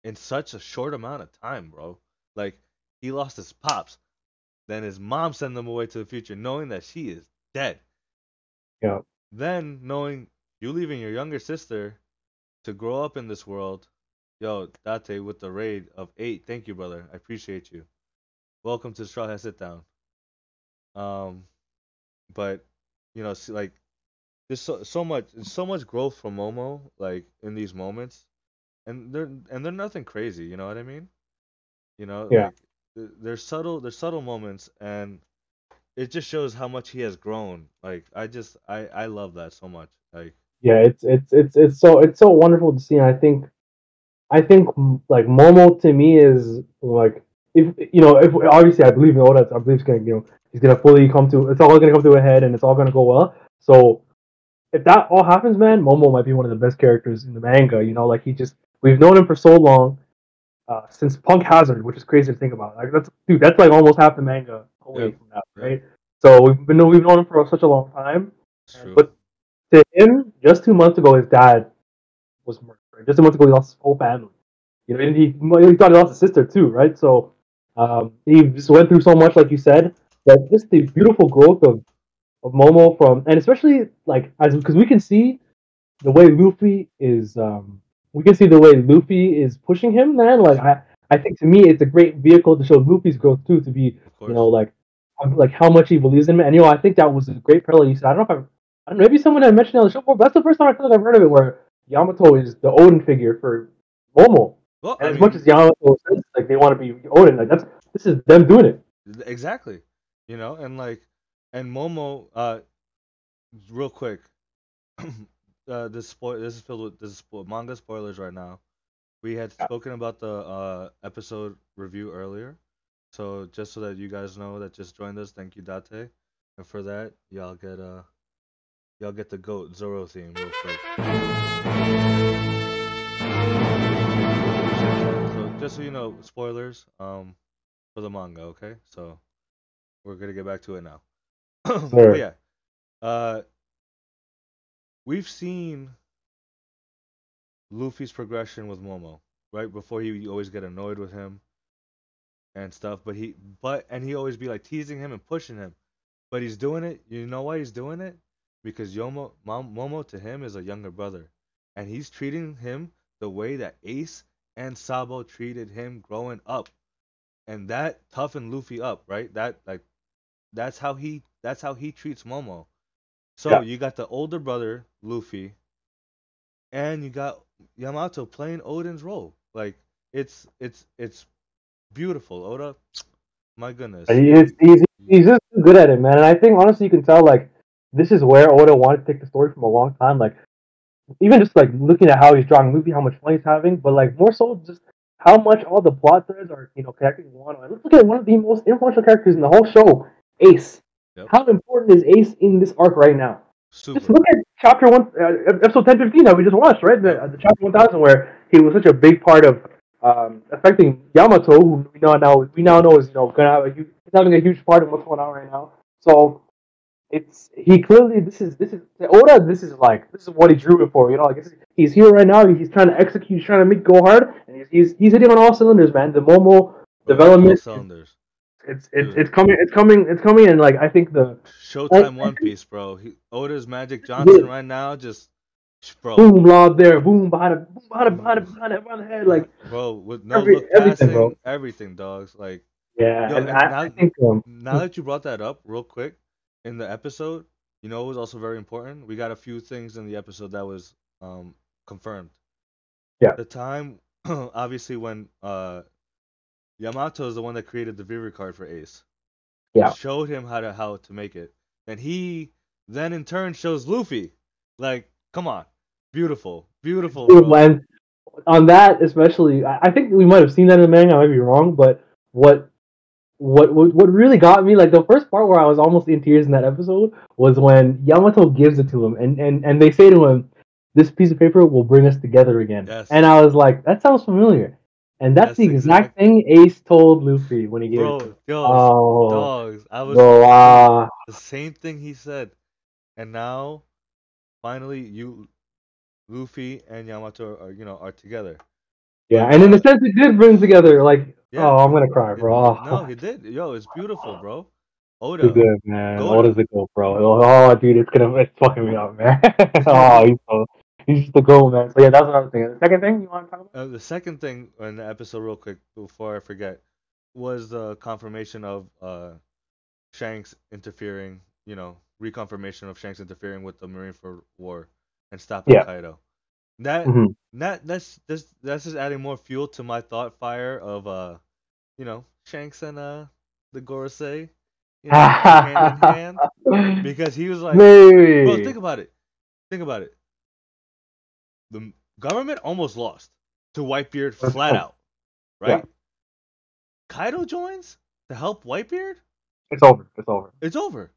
[SPEAKER 1] in such a short amount of time, bro. Like he lost his pops, then his mom sent them away to the future, knowing that she is dead.
[SPEAKER 2] Yeah.
[SPEAKER 1] Then knowing you leaving your younger sister to grow up in this world. Yo, Date with the raid of eight. Thank you, brother. I appreciate you. Welcome to Straw Hat Sit Down. Um, but you know, like there's so so much so much growth from Momo like in these moments, and they're and they're nothing crazy. You know what I mean? You know,
[SPEAKER 2] Yeah.
[SPEAKER 1] like there's subtle there's subtle moments, and it just shows how much he has grown. Like I just I I love that so much. Like
[SPEAKER 2] Yeah, it's it's it's it's so it's so wonderful to see. And I think, I think like Momo to me is like if you know if obviously I believe in all that I believe he's gonna you know he's gonna fully come to it's all gonna come to a head and it's all gonna go well. So if that all happens, man, Momo might be one of the best characters in the manga. You know, like he just we've known him for so long, uh, since Punk Hazard, which is crazy to think about. Like that's dude, that's like almost half the manga away
[SPEAKER 1] Yeah,
[SPEAKER 2] from that,
[SPEAKER 1] yeah.
[SPEAKER 2] right? So we've been we've known him for such a long time.
[SPEAKER 1] True.
[SPEAKER 2] But to him, just two months ago, his dad was murdered. Just two months ago, he lost his whole family. You know, and he, he thought he lost his sister too, right? So um, he just went through so much, like you said. But just the beautiful growth of of Momo from, and especially like as because we can see the way Luffy is, um, we can see the way Luffy is pushing him. Man, like I, I think to me, it's a great vehicle to show Luffy's growth too. To be, you know, like like how much he believes in him. And you know, I think that was a great parallel you said. I don't know if I've, I don't know, maybe someone had mentioned on the show before, but that's the first time I feel like I've heard of it where Yamato is the Oden figure for Momo.
[SPEAKER 1] well,
[SPEAKER 2] And as
[SPEAKER 1] mean,
[SPEAKER 2] much as Yamato says like they want to be Oden, like that's this is them doing it.
[SPEAKER 1] exactly, you know, and like, and Momo, uh, real quick, uh, this spoil, this is filled with this is spo- manga spoilers right now. We had spoken about the uh episode review earlier, so just so that you guys know that just joined us, thank you, Date, and for that, y'all get uh, y'all get the goat Zoro theme real quick. So just so you know, spoilers um for the manga, okay? So we're gonna get back to it now.
[SPEAKER 2] Sure.
[SPEAKER 1] but yeah, uh, we've seen Luffy's progression with Momo, right? Before he always get annoyed with him and stuff, but he but and he always be like teasing him and pushing him, but he's doing it. You know why he's doing it? Because Yomo Mom, Momo to him is a younger brother, and he's treating him the way that Ace and Sabo treated him growing up, and that toughened Luffy up, right? That like that's how he that's how he treats Momo. So
[SPEAKER 2] Yeah.
[SPEAKER 1] you got the older brother Luffy, and you got Yamato playing Oden's role. Like it's it's it's beautiful. Oda, my goodness.
[SPEAKER 2] He's, he's, he's just good at it, man. And I think honestly, you can tell like this is where Oda wanted to take the story from a long time. Like even just like looking at how he's drawing Luffy, how much fun he's having, but like more so just how much all the plot threads are, you know, connecting one. And let's look at one of the most influential characters in the whole show, Ace.
[SPEAKER 1] Yep.
[SPEAKER 2] How important is Ace in this arc right now?
[SPEAKER 1] Super.
[SPEAKER 2] Just look at chapter one, uh, episode ten fifteen that we just watched, right? The, the chapter one thousand, where he was such a big part of um, affecting Yamato, who we know now we now know is you know gonna have a huge, he's having a huge part in what's going on right now. So it's he clearly this is this is Oda. This is like this is what he drew it for. You know, like he's here right now. He's trying to execute. He's trying to make go hard, and he's he's, he's hitting on all cylinders, man. The Momo development,
[SPEAKER 1] All cylinders.
[SPEAKER 2] It's, it's it's coming, it's coming, it's coming, and like I think the
[SPEAKER 1] Showtime
[SPEAKER 2] I
[SPEAKER 1] One Piece, bro. He, Oda's Magic Johnson right now, just bro,
[SPEAKER 2] boom lob there, boom behind it, boom behind it, behind it, behind it, behind the head, like.
[SPEAKER 1] bro, with no
[SPEAKER 2] every-
[SPEAKER 1] look
[SPEAKER 2] everything,
[SPEAKER 1] passing,
[SPEAKER 2] bro.
[SPEAKER 1] everything, dogs. Like
[SPEAKER 2] Yeah,
[SPEAKER 1] Yo,
[SPEAKER 2] I,
[SPEAKER 1] now-
[SPEAKER 2] I think um,
[SPEAKER 1] now that you brought that up, real quick, in the episode, you know, it was also very important. We got a few things in the episode that was um confirmed.
[SPEAKER 2] Yeah.
[SPEAKER 1] The time, obviously, when uh Yamato is the one that created the Vivi card for Ace.
[SPEAKER 2] Yeah.
[SPEAKER 1] Showed him how to how to make it. And he then in turn shows Luffy. Like, come on, beautiful, beautiful.
[SPEAKER 2] Dude, on that especially, I, think we might have seen that in the manga. I might be wrong, but what, what what what really got me, like the first part where I was almost in tears in that episode, was when Yamato gives it to him, and and and they say to him, "This piece of paper will bring us together again."
[SPEAKER 1] Yes.
[SPEAKER 2] And I was like, "That sounds familiar." And that's,
[SPEAKER 1] That's
[SPEAKER 2] the exact thing Ace told Luffy when he gave it. Him.
[SPEAKER 1] Bro, yo,
[SPEAKER 2] Oh,
[SPEAKER 1] dogs. I was
[SPEAKER 2] bro, ah,
[SPEAKER 1] the same thing he said. And now, finally, you, Luffy and Yamato are you know are together.
[SPEAKER 2] yeah. And in a sense, it did bring together. Like,
[SPEAKER 1] Yeah.
[SPEAKER 2] oh, I'm gonna cry,
[SPEAKER 1] It-
[SPEAKER 2] bro.
[SPEAKER 1] no, he did. Yo, it's beautiful, bro. Oda.
[SPEAKER 2] Too good, man.
[SPEAKER 1] To-
[SPEAKER 2] is the goal, bro? Oh, dude, it's gonna it's fucking me up, man. oh, he's so he's just the goal, man. So yeah, that's another thing. The second thing you want to talk about?
[SPEAKER 1] Uh, the second thing in the episode, real quick, before I forget, was the confirmation of uh, Shanks interfering. You know, reconfirmation of Shanks interfering with the Marineford War and stopping
[SPEAKER 2] Yeah.
[SPEAKER 1] Kaido. That
[SPEAKER 2] Mhm.
[SPEAKER 1] that that's this that's just adding more fuel to my thought fire of uh, you know, Shanks and uh the Gorosei, you know, hand in hand. Because he was like,
[SPEAKER 2] Maybe.
[SPEAKER 1] Bro, think about it. Think about it. The government almost lost to Whitebeard flat out, right? Kaido joins to help Whitebeard.
[SPEAKER 2] it's over. It's over.
[SPEAKER 1] It's over.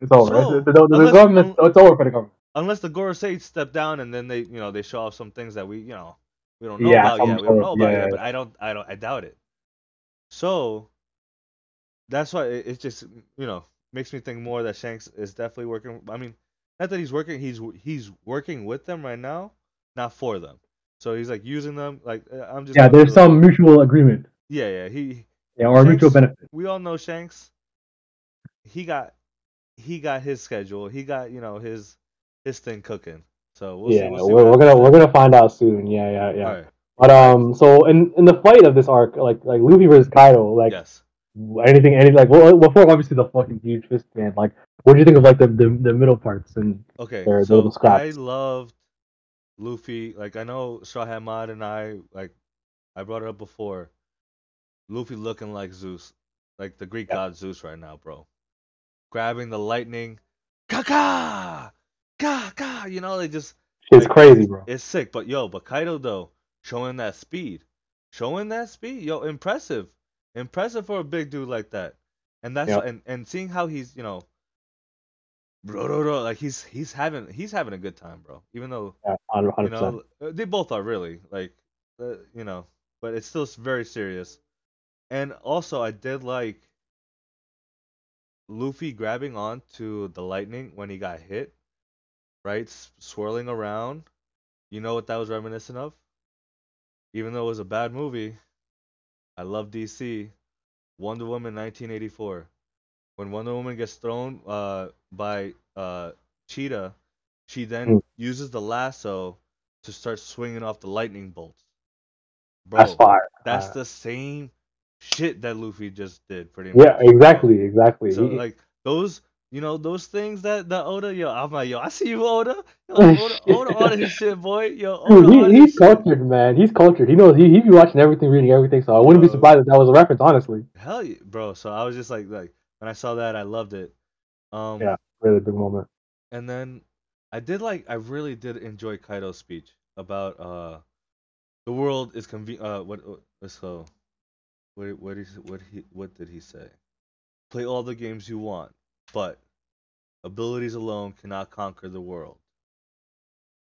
[SPEAKER 2] It's over.
[SPEAKER 1] So,
[SPEAKER 2] It's- the, the, the
[SPEAKER 1] unless-
[SPEAKER 2] government. It's over for the government.
[SPEAKER 1] Unless the Gorosei step down and then they, you know, they show off some things that we, you know, we don't know
[SPEAKER 2] Yeah,
[SPEAKER 1] about yet. We don't know about
[SPEAKER 2] yeah,
[SPEAKER 1] yet,
[SPEAKER 2] yeah.
[SPEAKER 1] but I don't, I don't, I doubt it. So that's why it, it's just, you know, makes me think more that Shanks is definitely working. I mean, not that he's working. He's he's working with them right now, not for them. So he's like using them. Like uh, I'm just
[SPEAKER 2] Yeah, there's some mutual agreement.
[SPEAKER 1] Yeah, yeah. He
[SPEAKER 2] Yeah, or mutual benefit.
[SPEAKER 1] we all know Shanks. He got he got his schedule. He got you know his his thing cooking. So we'll
[SPEAKER 2] yeah,
[SPEAKER 1] see. We'll see
[SPEAKER 2] we're, we're gonna we're gonna find out soon. Yeah, yeah, yeah.
[SPEAKER 1] Right.
[SPEAKER 2] But um, so in in the fight of this arc, like like Luffy versus Kaido, like
[SPEAKER 1] yes.
[SPEAKER 2] anything, any like well, before obviously the fucking huge fist man. Like, what do you think of like the the, the middle parts and
[SPEAKER 1] Okay.
[SPEAKER 2] They're
[SPEAKER 1] so
[SPEAKER 2] little
[SPEAKER 1] I loved Luffy. Like I know Straw Hat Mod and I like I brought it up before. Luffy looking like Zeus, like the Greek
[SPEAKER 2] Yeah.
[SPEAKER 1] god Zeus right now, bro. Grabbing the lightning, ka ka ka. You know, they just
[SPEAKER 2] it's
[SPEAKER 1] Like,
[SPEAKER 2] crazy, bro.
[SPEAKER 1] It's sick, but yo, but Kaido though, showing that speed, showing that speed, yo, impressive, impressive for a big dude like that, and that's
[SPEAKER 2] Yeah.
[SPEAKER 1] and and seeing how he's you know, bro, bro, bro, like he's he's having he's having a good time, bro. Even though
[SPEAKER 2] Yeah, hundred
[SPEAKER 1] you know they both are really like, uh, you know, but it's still very serious, and also I did like Luffy grabbing on to the lightning when he got hit, right? S- swirling around. You know what that was reminiscent of? Even though it was a bad movie, I love DC. Wonder Woman 1984. When Wonder Woman gets thrown uh, by uh, Cheetah, she then
[SPEAKER 2] Mm.
[SPEAKER 1] uses the lasso to start swinging off the lightning bolts. Bro,
[SPEAKER 2] That's fire.
[SPEAKER 1] that's
[SPEAKER 2] Uh,
[SPEAKER 1] the same shit that Luffy just did, pretty much.
[SPEAKER 2] Yeah, exactly, exactly.
[SPEAKER 1] So like those, you know, those things that that Oda, yo, I'm like, yo, I see you, Oda. Yo, Oda, Oda, on his shit, boy. Yo,
[SPEAKER 2] Dude, he, he's
[SPEAKER 1] his shit.
[SPEAKER 2] cultured, man. He's cultured. He knows. He he be watching everything, reading everything. So I wouldn't be surprised if that was a reference, honestly.
[SPEAKER 1] Hell, yeah, bro. So I was just like, like when I saw that, I loved it. Um,
[SPEAKER 2] Yeah. Really big moment.
[SPEAKER 1] And then I did like, I really did enjoy Kaido's speech about uh, the world is conven. Uh, what? uh, So, what? What is? What he? What did he say? Play all the games you want, but abilities alone cannot conquer the world.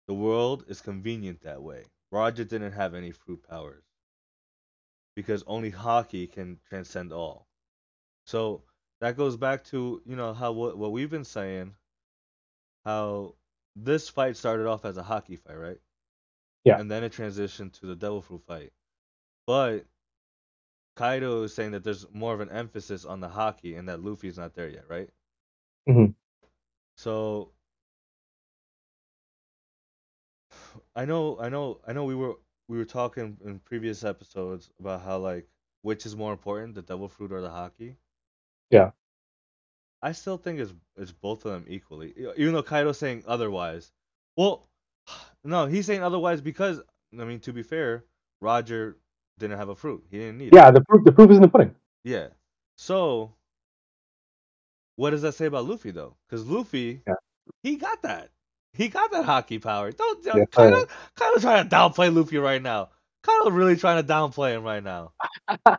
[SPEAKER 1] The world is convenient that way. Roger didn't have any fruit powers because only Haki can transcend all. So that goes back to you know how what, what we've been saying, how this fight started off as a Haki fight, right?
[SPEAKER 2] Yeah.
[SPEAKER 1] And then it transitioned to the devil fruit fight, but Kaido is saying that there's more of an emphasis on the Haki and that Luffy's not there yet, right?
[SPEAKER 2] mm-hmm.
[SPEAKER 1] So I know, I know, I know. We were we were talking in previous episodes about how like which is more important, the devil fruit or the Haki.
[SPEAKER 2] Yeah.
[SPEAKER 1] I still think it's it's both of them equally, even though Kaido's saying otherwise. Well, no, he's saying otherwise because I mean to be fair, Roger didn't have a fruit. He didn't need it.
[SPEAKER 2] Yeah, the proof. The proof is in the pudding.
[SPEAKER 1] Yeah. So, what does that say about Luffy though? Because Luffy,
[SPEAKER 2] Yeah.
[SPEAKER 1] he got that. He got that Haki power. Don't
[SPEAKER 2] Yeah,
[SPEAKER 1] Kaido. Kaido's trying to downplay Luffy right now. Kaido really trying to downplay him right now.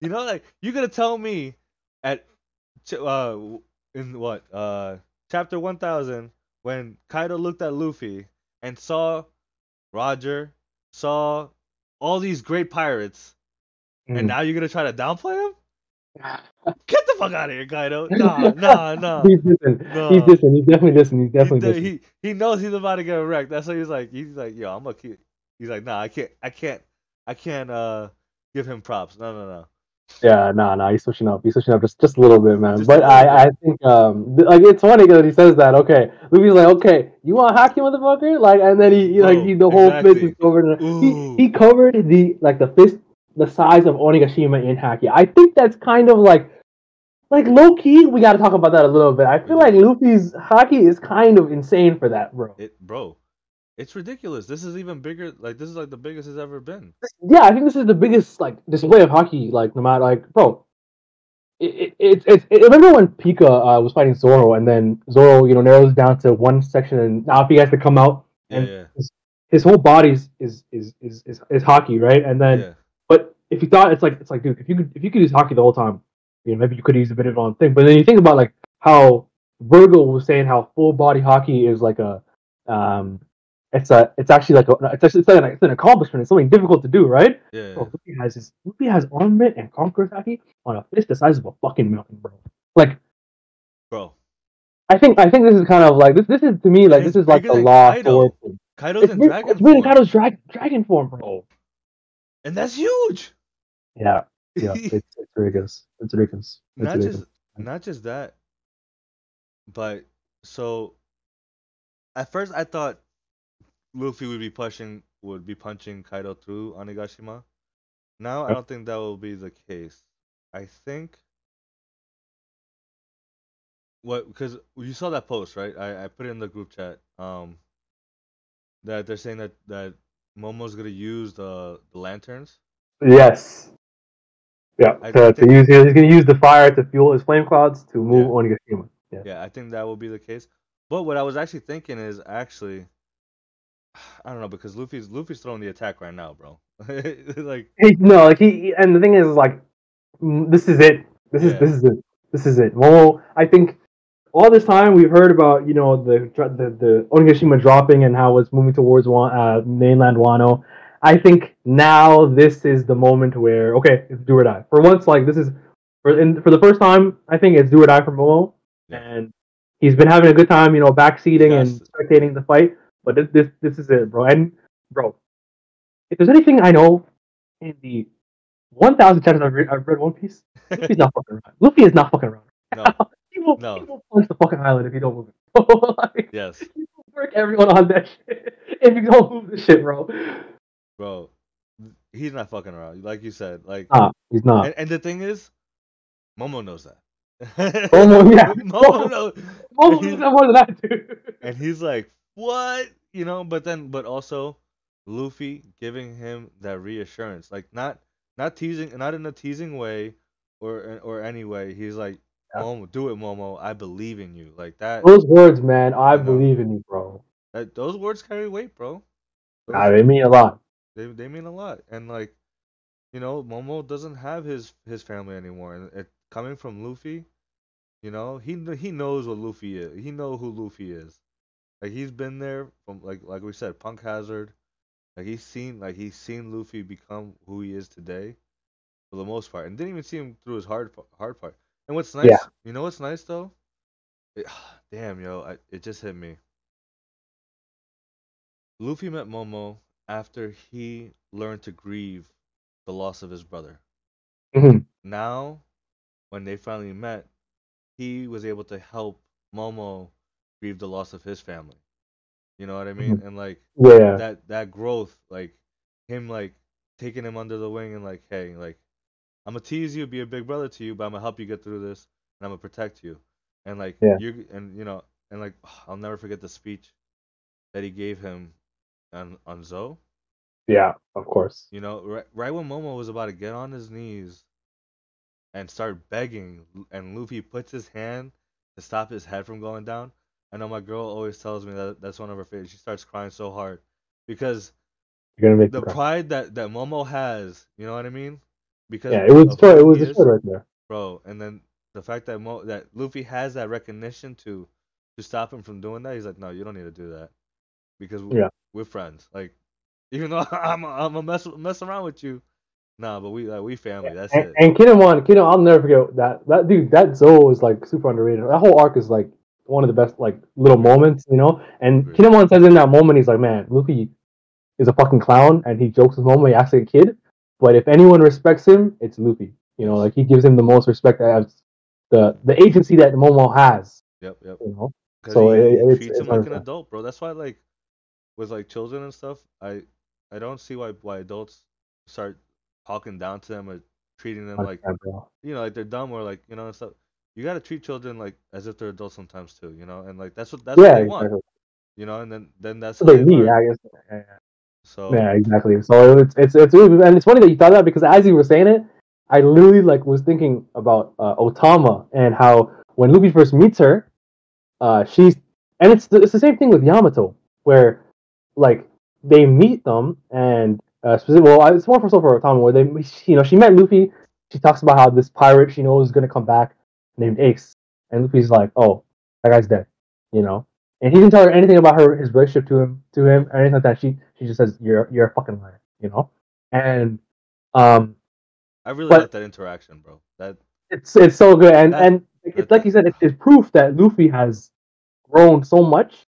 [SPEAKER 1] you know, like you're gonna tell me at uh in what uh chapter one thousand when Kaido looked at Luffy and saw Roger, saw all these great pirates,
[SPEAKER 2] Mm.
[SPEAKER 1] and now you're gonna try to downplay him? Get the fuck out of here, Kaido. Nah, nah, nah.
[SPEAKER 2] He's dissing.
[SPEAKER 1] No.
[SPEAKER 2] He's dissing. He's definitely dissing. He's
[SPEAKER 1] He,
[SPEAKER 2] definitely
[SPEAKER 1] d-
[SPEAKER 2] dissing.
[SPEAKER 1] he he knows he's about to get wrecked. That's why he's like he's like, yo, I'm gonna keep he's like, nah, I can't I can't I can't uh give him props. No no no.
[SPEAKER 2] Yeah, nah, nah. He's switching up. He's switching up just, just a little bit, man.
[SPEAKER 1] Just
[SPEAKER 2] but I, I think, um, th- like it's funny because he says that. Okay, Luffy's like, okay, you want Haki, motherfucker? Like, and then he, he like,
[SPEAKER 1] Bro,
[SPEAKER 2] he, the whole fist is covered. In, he, he covered the like the fist, the size of Onigashima in Haki. I think that's kind of like, like low key. We got to talk about that a little bit. I feel like Luffy's Haki is kind of insane for that, bro.
[SPEAKER 1] It bro, it's ridiculous. This is even bigger like this is like the biggest it's ever been.
[SPEAKER 2] yeah, I think this is the biggest like display of Haki. Like no matter like, bro, it it it, it remember when Pica uh, was fighting Zoro, and then Zoro, you know, narrows down to one section, and now if he has to come out, and
[SPEAKER 1] yeah.
[SPEAKER 2] his whole body's is is is is, is Haki, right? And then,
[SPEAKER 1] yeah.
[SPEAKER 2] but if you thought it's like it's like, dude, if you could if you could use Haki the whole time, you know, maybe you could use a bit of on thing. But then you think about like how Virgil was saying how full body Haki is like a um. It's a. It's actually like a. It's actually it's, like an, it's an accomplishment. It's something difficult to do, right?
[SPEAKER 1] Yeah.
[SPEAKER 2] Bro, Luffy has his Luffy has armament and conquerors Haki on a fist the size of a fucking mountain, bro. Like,
[SPEAKER 1] bro.
[SPEAKER 2] I think I think this is kind of like this. This is to me like
[SPEAKER 1] It's
[SPEAKER 2] this is like
[SPEAKER 1] than
[SPEAKER 2] law
[SPEAKER 1] Kaido.
[SPEAKER 2] thing.
[SPEAKER 1] Kaido's
[SPEAKER 2] It's,
[SPEAKER 1] in dragon
[SPEAKER 2] it's
[SPEAKER 1] form,
[SPEAKER 2] Kaido's drag, dragon form, bro.
[SPEAKER 1] and that's huge.
[SPEAKER 2] Yeah, yeah, it's, it's ridiculous. It's ridiculous. It's
[SPEAKER 1] not
[SPEAKER 2] ridiculous.
[SPEAKER 1] just not just that, but so at first I thought Luffy would be pushing would be punching Kaido through Onigashima. Now I don't think that will be the case. I think what because you saw that post right? I, I put it in the group chat. Um, that they're saying that that Momo's gonna use the, the lanterns.
[SPEAKER 2] Yes. Yeah,
[SPEAKER 1] I
[SPEAKER 2] to, to
[SPEAKER 1] think-
[SPEAKER 2] use he's gonna use the fire to fuel his flame clouds to move
[SPEAKER 1] Yeah.
[SPEAKER 2] Onigashima. Yeah.
[SPEAKER 1] Yeah, I think that will be the case. But what I was actually thinking is actually, I don't know because Luffy's Luffy's throwing the attack right now, bro. like
[SPEAKER 2] He, no, like he and the thing is like mm, this is it. This is this is it. This is it. Momo, I think all this time we've heard about you know the the the Onigashima dropping and how it's moving towards Wa- uh, mainland Wano. I think now this is the moment where okay, it's do or die. For once, like this is for in, for the first time, I think it's do or die for Momo,
[SPEAKER 1] Yeah.
[SPEAKER 2] and he's been having a good time, you know, backseating and spectating the fight. But this this this is it, bro. And bro, if there's anything I know in the 1,000 times I've read, I've read One Piece, Luffy's not fucking around. Luffy is not fucking around.
[SPEAKER 1] no,
[SPEAKER 2] He will,
[SPEAKER 1] No.
[SPEAKER 2] he will punch the fucking island if you don't move it. like,
[SPEAKER 1] yes,
[SPEAKER 2] he will work everyone on that shit if you don't move this shit, bro.
[SPEAKER 1] bro, he's not fucking around. Like you said, like,
[SPEAKER 2] Nah, he's not.
[SPEAKER 1] and, and the thing is, Momo knows that.
[SPEAKER 2] Momo, yeah.
[SPEAKER 1] Momo knows,
[SPEAKER 2] Momo knows that more than I do.
[SPEAKER 1] and he's like, what? You know, but then, but also, Luffy giving him that reassurance, like not, not teasing, not in a teasing way, or or anyway. He's like. Momo, do it, Momo. I believe in you. Like that.
[SPEAKER 2] Those words, man, I
[SPEAKER 1] I know.
[SPEAKER 2] believe in you, bro.
[SPEAKER 1] that those words carry weight, bro. Those-
[SPEAKER 2] Nah, they mean a lot.
[SPEAKER 1] they they mean a lot, and like, you know, Momo doesn't have his his family anymore, and it coming from Luffy, you know, he he knows what Luffy is. He know who Luffy is. Like he's been there from like like we said, Punk Hazard. Like he's seen like he's seen Luffy become who he is today, for the most part, and didn't even see him through his hard hard part. And what's nice,
[SPEAKER 2] Yeah.
[SPEAKER 1] you know what's nice though? It, damn yo, I, it just hit me. Luffy met Momo after he learned to grieve the loss of his brother.
[SPEAKER 2] Mhm.
[SPEAKER 1] Now, when they finally met, he was able to help Momo grieve the loss of his family. You know what I mean? Mm-hmm. And like
[SPEAKER 2] Yeah.
[SPEAKER 1] that that growth, like him like taking him under the wing and like, hey, like I'm gonna tease you, be a big brother to you, but I'm gonna help you get through this, and I'm gonna protect you. And like
[SPEAKER 2] Yeah.
[SPEAKER 1] you and you know, and like I'll never forget the speech that he gave him on on Zou.
[SPEAKER 2] Yeah, of course.
[SPEAKER 1] You know, right, right when Momo was about to get on his knees and start begging, and Luffy puts his hand to stop his head from going down. I know my girl always tells me that that's one of her favorites. She starts crying so hard because
[SPEAKER 2] You're gonna make
[SPEAKER 1] the pride that that Momo has, you know what I mean? Because
[SPEAKER 2] Yeah, it was destroyed. It was
[SPEAKER 1] is,
[SPEAKER 2] right there.
[SPEAKER 1] bro. And then the fact that Mo that Luffy has that recognition to to stop him from doing that, he's like, no, you don't need to do that because
[SPEAKER 2] Yeah.
[SPEAKER 1] we're friends. Like, even though I'm I'm a mess mess around with you, nah, but we like we family. That's
[SPEAKER 2] And,
[SPEAKER 1] it.
[SPEAKER 2] and Kinemon, Kinemon, I'll never forget that. That dude, that Zou is like super underrated. That whole arc is like one of the best like little moments, you know. And
[SPEAKER 1] Agreed.
[SPEAKER 2] Kinemon says in that moment, he's like, "Man, Luffy is a fucking clown," and he jokes with Momo. He acts like a kid, but if anyone respects him, it's Luffy. You know, like he gives him the most respect as the the agency that Momo has.
[SPEAKER 1] Yep, yep.
[SPEAKER 2] You know, So
[SPEAKER 1] he,
[SPEAKER 2] it-
[SPEAKER 1] treats
[SPEAKER 2] it's
[SPEAKER 1] him like an adult, bro. That's why like with like children and stuff, I I don't see why why adults start talking down to them or treating them like you know, like they're dumb or like you know and stuff. You gotta treat children like as if they're adults sometimes too, you know, and like that's what that's
[SPEAKER 2] yeah,
[SPEAKER 1] what they want, you know, and then then that's
[SPEAKER 2] So
[SPEAKER 1] how
[SPEAKER 2] they need. I guess. Yeah, yeah.
[SPEAKER 1] So
[SPEAKER 2] Yeah, exactly. So it's it's it's and it's funny that you thought that because as you were saying it, I literally like was thinking about uh, Otama and how when Luffy first meets her, uh, she's and it's the, it's the same thing with Yamato where like they meet them and uh, specific, well it's more for so for Otama where they you know she met Luffy, she talks about how this pirate she knows is gonna come back named Ace, and Luffy's like, oh that guy's dead, you know. And he didn't tell her anything about her his relationship to him to him or anything like that. She she just says you're you're a fucking liar, you know. And um,
[SPEAKER 1] I really like that interaction, bro. That
[SPEAKER 2] it's it's so good. And
[SPEAKER 1] That-
[SPEAKER 2] and it's like you said, it's, it's proof that Luffy has grown so much.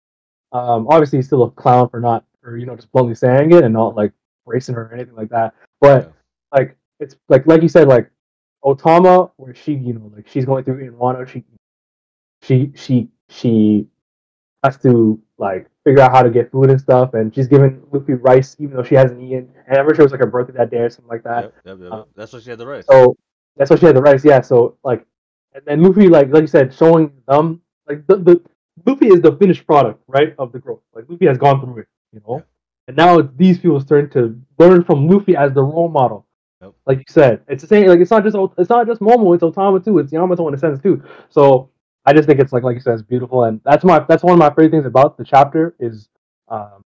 [SPEAKER 2] Um, obviously he's still a clown for not for you know just bluntly saying it and not like racing her or anything like that. But
[SPEAKER 1] Yeah.
[SPEAKER 2] like it's like like you said, like Otama, where she you know like she's going through in Wano, she she she she has to like figure out how to get food and stuff, and she's giving Luffy rice even though she hasn't eaten. And I'm sure it was like her birthday that day or something like that.
[SPEAKER 1] Yep, yep, yep, yep. Um, that's what she had the rice.
[SPEAKER 2] So that's why she had the rice, yeah. So like, and then Luffy, like like you said, showing them like the, the Luffy is the finished product, right, of the growth. Like Luffy has gone through it, you know.
[SPEAKER 1] Yeah.
[SPEAKER 2] And now it's these people's turn to learn from Luffy as the role model. Like you said, it's the same. Like it's not just it's not just Momo, it's Otama too. It's Yamato in a sense too. So I just think it's like like you said, it's beautiful, and that's my that's one of my favorite things about the chapter is um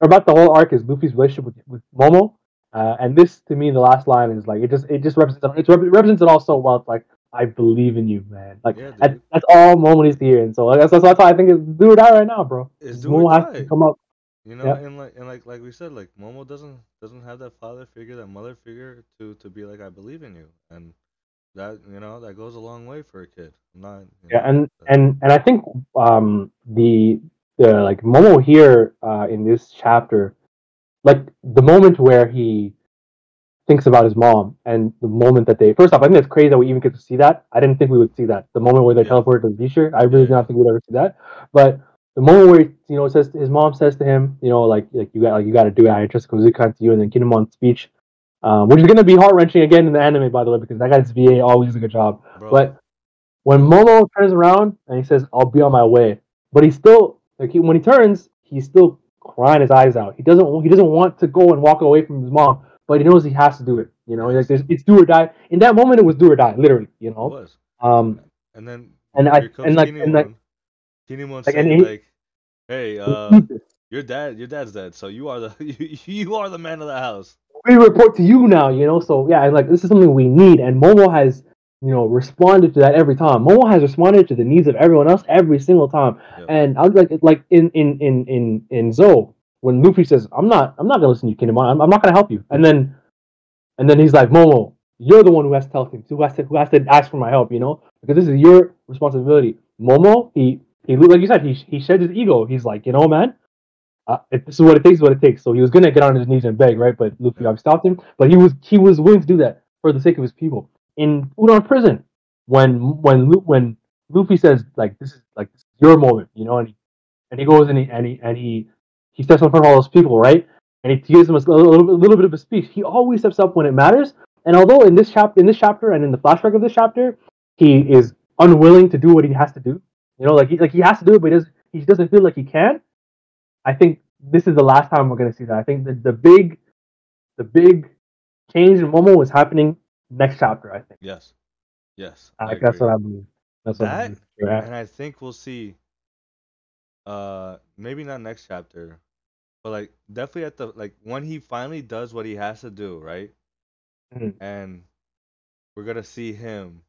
[SPEAKER 2] or about the whole arc is Luffy's relationship with with Momo. Uh, and this, to me, the last line is like it just it just represents it represents it all so well. It's like I believe in you, man. Like
[SPEAKER 1] Yeah, dude.
[SPEAKER 2] that, that's all Momo needs to hear. And so like, that's, that's why I think it's do or die right now, bro.
[SPEAKER 1] It's do
[SPEAKER 2] Momo has to come up.
[SPEAKER 1] You know,
[SPEAKER 2] Yeah.
[SPEAKER 1] and like and like like we said, like Momo doesn't doesn't have that father figure, that mother figure to to be like I believe in you, and that you know that goes a long way for a kid. I'm not.
[SPEAKER 2] Yeah,
[SPEAKER 1] know,
[SPEAKER 2] and and and I think um the the like Momo here uh in this chapter, like the moment where he thinks about his mom and the moment that they first off, I think it's crazy that we even get to see that. I didn't think we would see that. The moment where they
[SPEAKER 1] Yeah.
[SPEAKER 2] teleport to the t-shirt, I really
[SPEAKER 1] Yeah,
[SPEAKER 2] did not think we'd ever see that. But the moment where you know says his mom says to him, you know, like like you got like you got to do it. I trust Kozuki to you, and then Kinemon speech, um, which is gonna be heart wrenching again in the anime, by the way, because that guy's VA always does a good job.
[SPEAKER 1] bro,
[SPEAKER 2] But when Momo turns around and he says, "I'll be on my way," but he's still like he, when he turns, he's still crying his eyes out. He doesn't he doesn't want to go and walk away from his mom, but he knows he has to do it. You know, like it's do or die. In that moment, it was do or die, literally. You
[SPEAKER 1] it
[SPEAKER 2] know,
[SPEAKER 1] was,
[SPEAKER 2] um,
[SPEAKER 1] and then
[SPEAKER 2] and I and like and like
[SPEAKER 1] Kinemon
[SPEAKER 2] like, and
[SPEAKER 1] saying
[SPEAKER 2] he-
[SPEAKER 1] like, "Hey, uh, your dad, your dad's dead, so you are the you, you are the man of the house."
[SPEAKER 2] we report to you now. You know, so yeah, like this is something we need, and Momo has you know responded to that every time. Momo has responded to the needs of everyone else every single time.
[SPEAKER 1] Yep.
[SPEAKER 2] And I was like, like in in in in in Zou, when Luffy says, "I'm not, I'm not gonna listen to you, Kinemon. I'm, I'm not gonna help you," and then, and then he's like, "Momo, you're the one who has to tell him, who has to, who has to ask for my help, you know, because this is your responsibility." Momo, he he like you said, he he shed his ego. He's like, you know, man. Uh, if this is what it takes, what it takes. So he was gonna get on his knees and beg, right? But Luffy obviously stopped him. But he was he was willing to do that for the sake of his people. In Udon prison, when when when Luffy says like this is like this is your moment, you know, and he and he goes and he and he and he he steps in front of all those people, right? And he gives them a little, little, bit- little bit of a speech. He always steps up when it matters. And although in this chapter, in this chapter, and in the flashback of this chapter, he is unwilling to do what he has to do. You know, like he like he has to do it, but he doesn't he doesn't feel like he can. I think this is the last time we're gonna see that. I think the the big the big change in Momo is happening next chapter. I think.
[SPEAKER 1] Yes, yes,
[SPEAKER 2] I
[SPEAKER 1] I
[SPEAKER 2] that's what I believe. That's what I
[SPEAKER 1] That
[SPEAKER 2] believe. Yeah.
[SPEAKER 1] and I think we'll see. Uh, maybe not next chapter, but like definitely at the like when he finally does what he has to do, right?
[SPEAKER 2] Mhm.
[SPEAKER 1] And we're gonna see him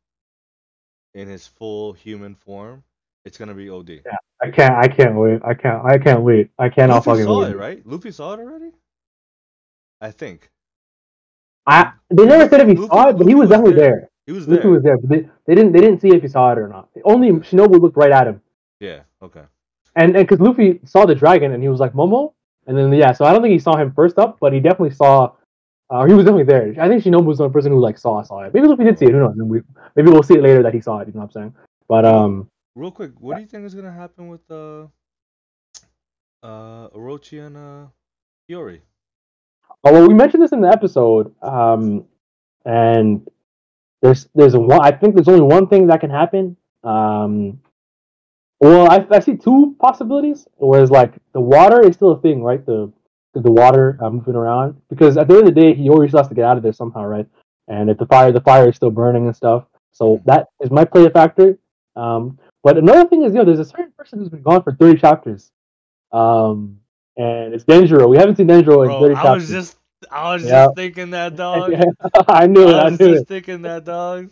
[SPEAKER 1] in his full human form. It's gonna be OD.
[SPEAKER 2] Yeah, I can't. I can't wait. I can't. I can't wait. I cannot
[SPEAKER 1] Luffy
[SPEAKER 2] fucking
[SPEAKER 1] saw
[SPEAKER 2] wait.
[SPEAKER 1] it, right? Luffy saw it already. I think
[SPEAKER 2] I they never said if he
[SPEAKER 1] Luffy-
[SPEAKER 2] saw it, but he was
[SPEAKER 1] was
[SPEAKER 2] definitely
[SPEAKER 1] there.
[SPEAKER 2] there.
[SPEAKER 1] he was
[SPEAKER 2] Luffy
[SPEAKER 1] there.
[SPEAKER 2] was there, but they, they didn't they didn't see if he saw it or not. Only Shinobu looked right at him,
[SPEAKER 1] Yeah. Okay.
[SPEAKER 2] and and because Luffy saw the dragon and he was like Momo, and then yeah, so I don't think he saw him first up, but he definitely saw. Uh, he was definitely there. I think Shinobu was the only person who like saw saw it. Maybe Luffy did see it. Who knows? Maybe we'll see it later that he saw it. You know what I'm saying? But um,
[SPEAKER 1] Real quick, what do you think is gonna happen with uh, uh, Orochi and uh, Yori?
[SPEAKER 2] Oh, well, we mentioned this in the episode, um, and there's there's a one. I think there's only one thing that can happen. Um, well, I, I see two possibilities. Whereas like the water is still a thing, right? The the water uh, moving around because at the end of the day, he always has to get out of there somehow, right? And if the fire the fire is still burning and stuff, so that is might play a factor. Um, but another thing is, you know, there's a certain person who's been gone for 30 chapters, um, and it's Denjiro. We haven't seen Denjiro in 30
[SPEAKER 1] Bro, I
[SPEAKER 2] chapters.
[SPEAKER 1] was just, I was
[SPEAKER 2] Yeah.
[SPEAKER 1] just thinking that dog.
[SPEAKER 2] I knew it.
[SPEAKER 1] I
[SPEAKER 2] I
[SPEAKER 1] was
[SPEAKER 2] knew
[SPEAKER 1] just
[SPEAKER 2] it.
[SPEAKER 1] thinking that dog.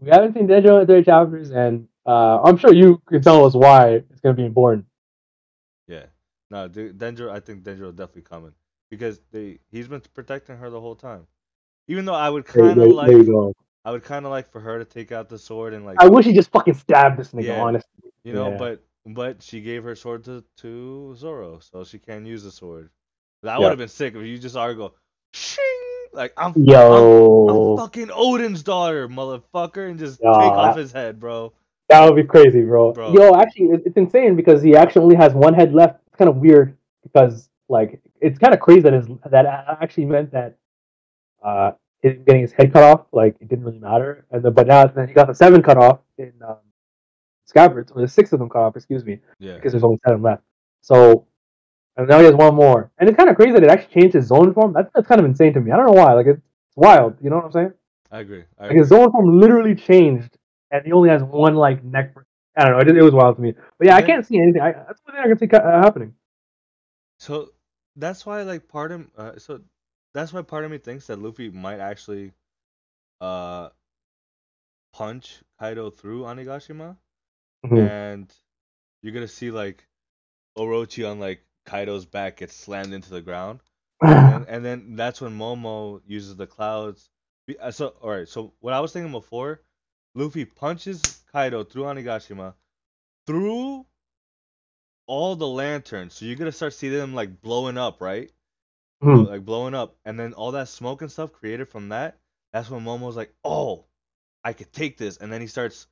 [SPEAKER 2] We haven't seen Denjo in 30 chapters, and uh, I'm sure you can tell us why it's going to be important.
[SPEAKER 1] Yeah. No, Denjiro. I think Denjiro definitely coming because they he's been protecting her the whole time. Even though I would kind of like,
[SPEAKER 2] there you go.
[SPEAKER 1] I would kind of like for her to take out the sword and like
[SPEAKER 2] I wish he just fucking stabbed this nigga.
[SPEAKER 1] Yeah.
[SPEAKER 2] Honestly,
[SPEAKER 1] you know,
[SPEAKER 2] yeah.
[SPEAKER 1] but but she gave her sword to to Zoro, so she can't use the sword. That
[SPEAKER 2] Yeah.
[SPEAKER 1] would have been sick if you just go, shing, like I'm
[SPEAKER 2] yo,
[SPEAKER 1] I'm fucking Oden's daughter, motherfucker, and just take off his head, bro.
[SPEAKER 2] that would be crazy, bro.
[SPEAKER 1] Bro.
[SPEAKER 2] Yo, actually, it's, it's insane because he actually only has one head left. It's kind of weird because like it's kind of crazy that his, that actually meant that uh him getting his head cut off like it didn't really matter, and then but now then he got the seven cut off in um, Scabbards, or the six of them cut off, excuse me.
[SPEAKER 1] Yeah.
[SPEAKER 2] because there's only seven left. So, and now he has one more. And it's kind of crazy that it actually changed his Zoan form. That's, that's kind of insane to me. I don't know why. Like, it's wild. You know what I'm saying?
[SPEAKER 1] I agree. I
[SPEAKER 2] Like,
[SPEAKER 1] agree.
[SPEAKER 2] his Zoan form literally changed, and he only has one, like, neck. I don't know. It, it was wild to me. But yeah, I can't see anything. I, that's the only thing I can see uh, happening.
[SPEAKER 1] So that's why, like, part of uh, so that's why part of me thinks that Luffy might actually uh punch Kaido through Onigashima,
[SPEAKER 2] Mhm.
[SPEAKER 1] and you're gonna see like Orochi on like Kaido's back get slammed into the ground, and then, and then that's when Momo uses the clouds. Uh, So all right, so what I was thinking before, Luffy punches Kaido through Onigashima, through all the lanterns. So you're gonna start seeing them like blowing up, right?
[SPEAKER 2] Mhm.
[SPEAKER 1] like blowing up, and then all that smoke and stuff created from that. That's when Momo's like, "Oh, I could take this," and then he starts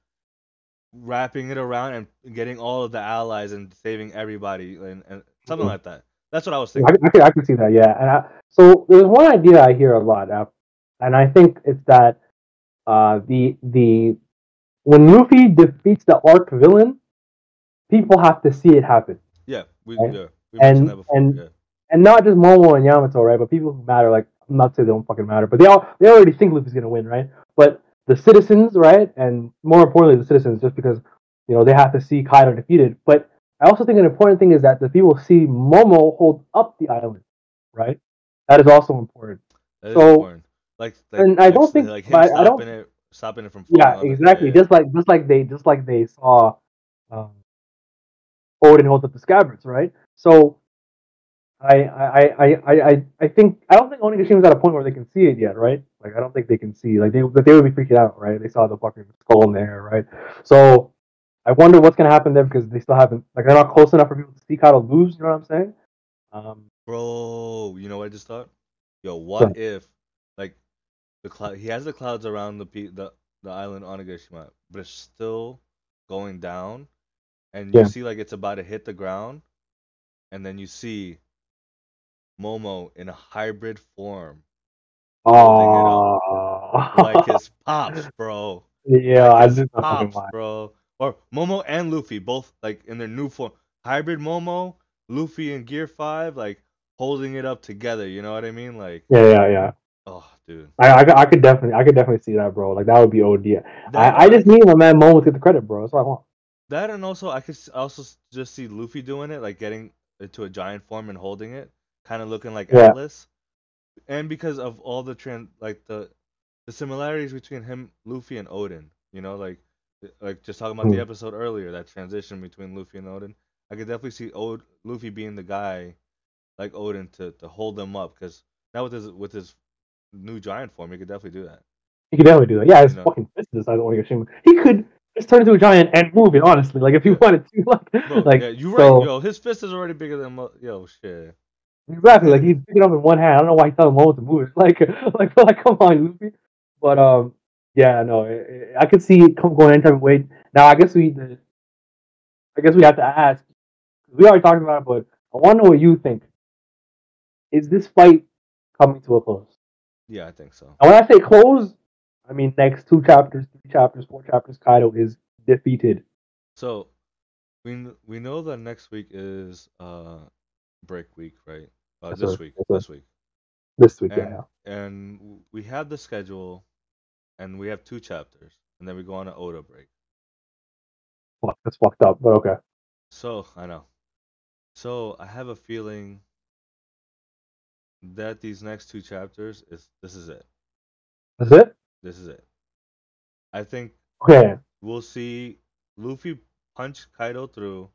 [SPEAKER 1] wrapping it around and getting all of the allies and saving everybody and, and something
[SPEAKER 2] Mhm.
[SPEAKER 1] like that. That's what I was thinking.
[SPEAKER 2] I, could, I could see that, yeah. And I, so there's one idea I hear a lot, uh, and I think it's that uh, the the when Luffy defeats the arc villain, people have to see it happen,
[SPEAKER 1] Yeah, we
[SPEAKER 2] Right?
[SPEAKER 1] yeah
[SPEAKER 2] And-
[SPEAKER 1] mentioned that before.
[SPEAKER 2] and-
[SPEAKER 1] yeah.
[SPEAKER 2] And not just Momo and Yamato, right? But people who matter. Like I'm not saying they don't fucking matter, but they all they already think Luffy's gonna win, right? But the citizens, right, and more importantly, the citizens, just because you know they have to see Kaido defeated. But I also think an important thing is that the people see Momo hold up the island, right? That is also important.
[SPEAKER 1] That is
[SPEAKER 2] so-
[SPEAKER 1] important. Like, like
[SPEAKER 2] and I don't think-
[SPEAKER 1] like him
[SPEAKER 2] I don't-
[SPEAKER 1] stopping it, stopping it from falling
[SPEAKER 2] Yeah, exactly. Just like just like they just like they saw um, Oden hold up the scabbards, right? So I I, I, I, I think I don't think Onigashima is at a point where they can see it yet, right? Like I don't think they can see like they they would be freaking out, right? They saw the fucking skull in there, right? So I wonder what's gonna happen there because they still haven't like they're not close enough for people to see how to lose. You know what I'm saying? Um,
[SPEAKER 1] Bro, you know what I just thought? Yo, what if like the cloud he has the clouds around the pe- the the island Onigashima, but it's still going down and you
[SPEAKER 2] Yeah.
[SPEAKER 1] see like it's about to hit the ground and then you see Momo in a hybrid form
[SPEAKER 2] oh,
[SPEAKER 1] like his pops, bro.
[SPEAKER 2] yeah,
[SPEAKER 1] Like
[SPEAKER 2] I just
[SPEAKER 1] pops, bro. Or Momo and Luffy both like in their new form. Hybrid Momo, Luffy in Gear 5 like holding it up together, you know what I mean? Like
[SPEAKER 2] Yeah, yeah, yeah.
[SPEAKER 1] oh, dude.
[SPEAKER 2] I, I, could- I could definitely, I could definitely see that, bro. Like that would be OD.
[SPEAKER 1] That,
[SPEAKER 2] I, I just need my man Momo to get the credit, bro. That's what I want.
[SPEAKER 1] That and also I could also just see Luffy doing it, like getting into a giant form and holding it, kind of looking like
[SPEAKER 2] Yeah.
[SPEAKER 1] Atlas. And because of all the trend, like the the similarities between him, Luffy, and Oden, you know, like like just talking about the
[SPEAKER 2] Hmm.
[SPEAKER 1] episode earlier, that transition between Luffy and Oden. I could definitely see Od- Luffy being the guy, like Oden, to, to hold them up. Because now with his with his new giant form, he could definitely do that.
[SPEAKER 2] He could definitely do that. Yeah, his
[SPEAKER 1] You know.
[SPEAKER 2] fucking fist is the size of Onigashima. He could just turn into a giant and move it. Honestly, like if he wanted to, like,
[SPEAKER 1] Bro,
[SPEAKER 2] like
[SPEAKER 1] yeah, you
[SPEAKER 2] so-
[SPEAKER 1] right, yo. His fist is already bigger than mo- yo shit.
[SPEAKER 2] Exactly, like he's picking up in one hand. I don't know why he telling Momo to move it. Like, like, like, come on, Luffy. But um, yeah, no, I, I could see it come going any type of way. Now, I guess we, I guess we have to ask. We already talked about it, but I want to know what you think. Is this fight coming to a close?
[SPEAKER 1] Yeah, I think so.
[SPEAKER 2] And when I say close, I mean next two chapters, three chapters, four chapters. Kaido is defeated.
[SPEAKER 1] So, we we know that next week is uh break week, right? Uh, this week, this week,
[SPEAKER 2] This week,
[SPEAKER 1] and
[SPEAKER 2] yeah.
[SPEAKER 1] and we have the schedule, and we have two chapters, and then we go on an Oda break.
[SPEAKER 2] Fuck, that's fucked up, but okay.
[SPEAKER 1] So I know. So I have a feeling that these next two chapters is this is it.
[SPEAKER 2] That's it.
[SPEAKER 1] This is it. I think
[SPEAKER 2] Okay.
[SPEAKER 1] we'll see Luffy punch Kaido through.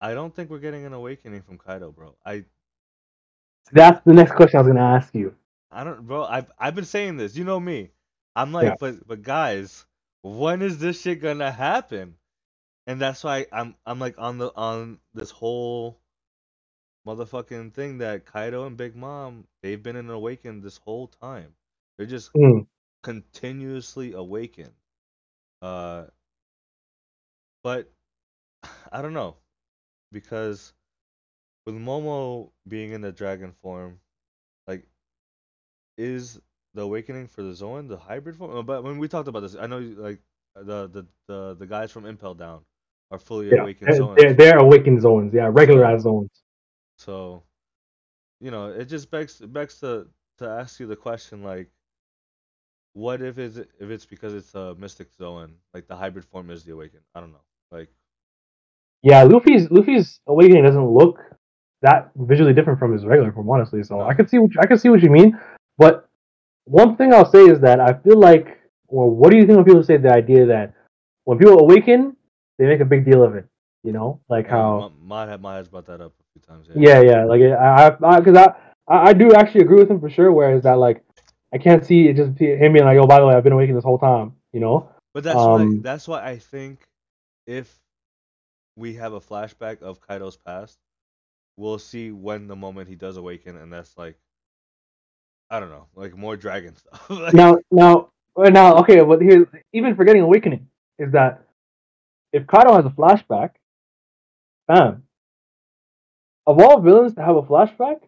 [SPEAKER 1] I don't think we're getting an awakening from Kaido, bro. I
[SPEAKER 2] That's the next question I was gonna ask you.
[SPEAKER 1] I don't, bro. I've I've been saying this. You know me. I'm like,
[SPEAKER 2] Yeah.
[SPEAKER 1] but but guys, when is this shit gonna happen? And that's why I'm I'm like on the on this whole motherfucking thing that Kaido and Big Mom they've been in awakened this whole time. They're just
[SPEAKER 2] Mm.
[SPEAKER 1] continuously awakened. Uh, but I don't know because with Momo being in the dragon form, like, is the awakening for the Zoan the hybrid form? Uh, But when we talked about this, I know like the the the, the guys from Impel Down are fully
[SPEAKER 2] Yeah,
[SPEAKER 1] awakened
[SPEAKER 2] they're,
[SPEAKER 1] Zoans.
[SPEAKER 2] they're, they're awakened Zoans. Yeah, regularized Zoans.
[SPEAKER 1] So, you know, it just begs begs to to ask you the question like, what if it's if it's because it's a Mystic Zoan, like the hybrid form is the awakened? I don't know. Like,
[SPEAKER 2] Yeah, Luffy's Luffy's awakening doesn't look that visually different from his regular form, honestly. So I can see what I can see what you mean. But one thing I'll say is that I feel like, well, what do you think when people say the idea that when people awaken, they make a big deal of it? You know, like how
[SPEAKER 1] Ma- Mad Ma has brought that up a few times.
[SPEAKER 2] yeah, yeah, like I, I, because I, I, I do actually agree with him for sure. Whereas that, like, I can't see it just him being like, oh, by the way, I've been awakened this whole time. You know?
[SPEAKER 1] But that's why
[SPEAKER 2] Um,
[SPEAKER 1] that's why I think if we have a flashback of Kaido's past, we'll see when the moment he does awaken, and that's like, I don't know, like more dragon stuff. Like,
[SPEAKER 2] now, now, now, okay, but here's even forgetting awakening is that if Kaido has a flashback, bam. Of all villains to have a flashback,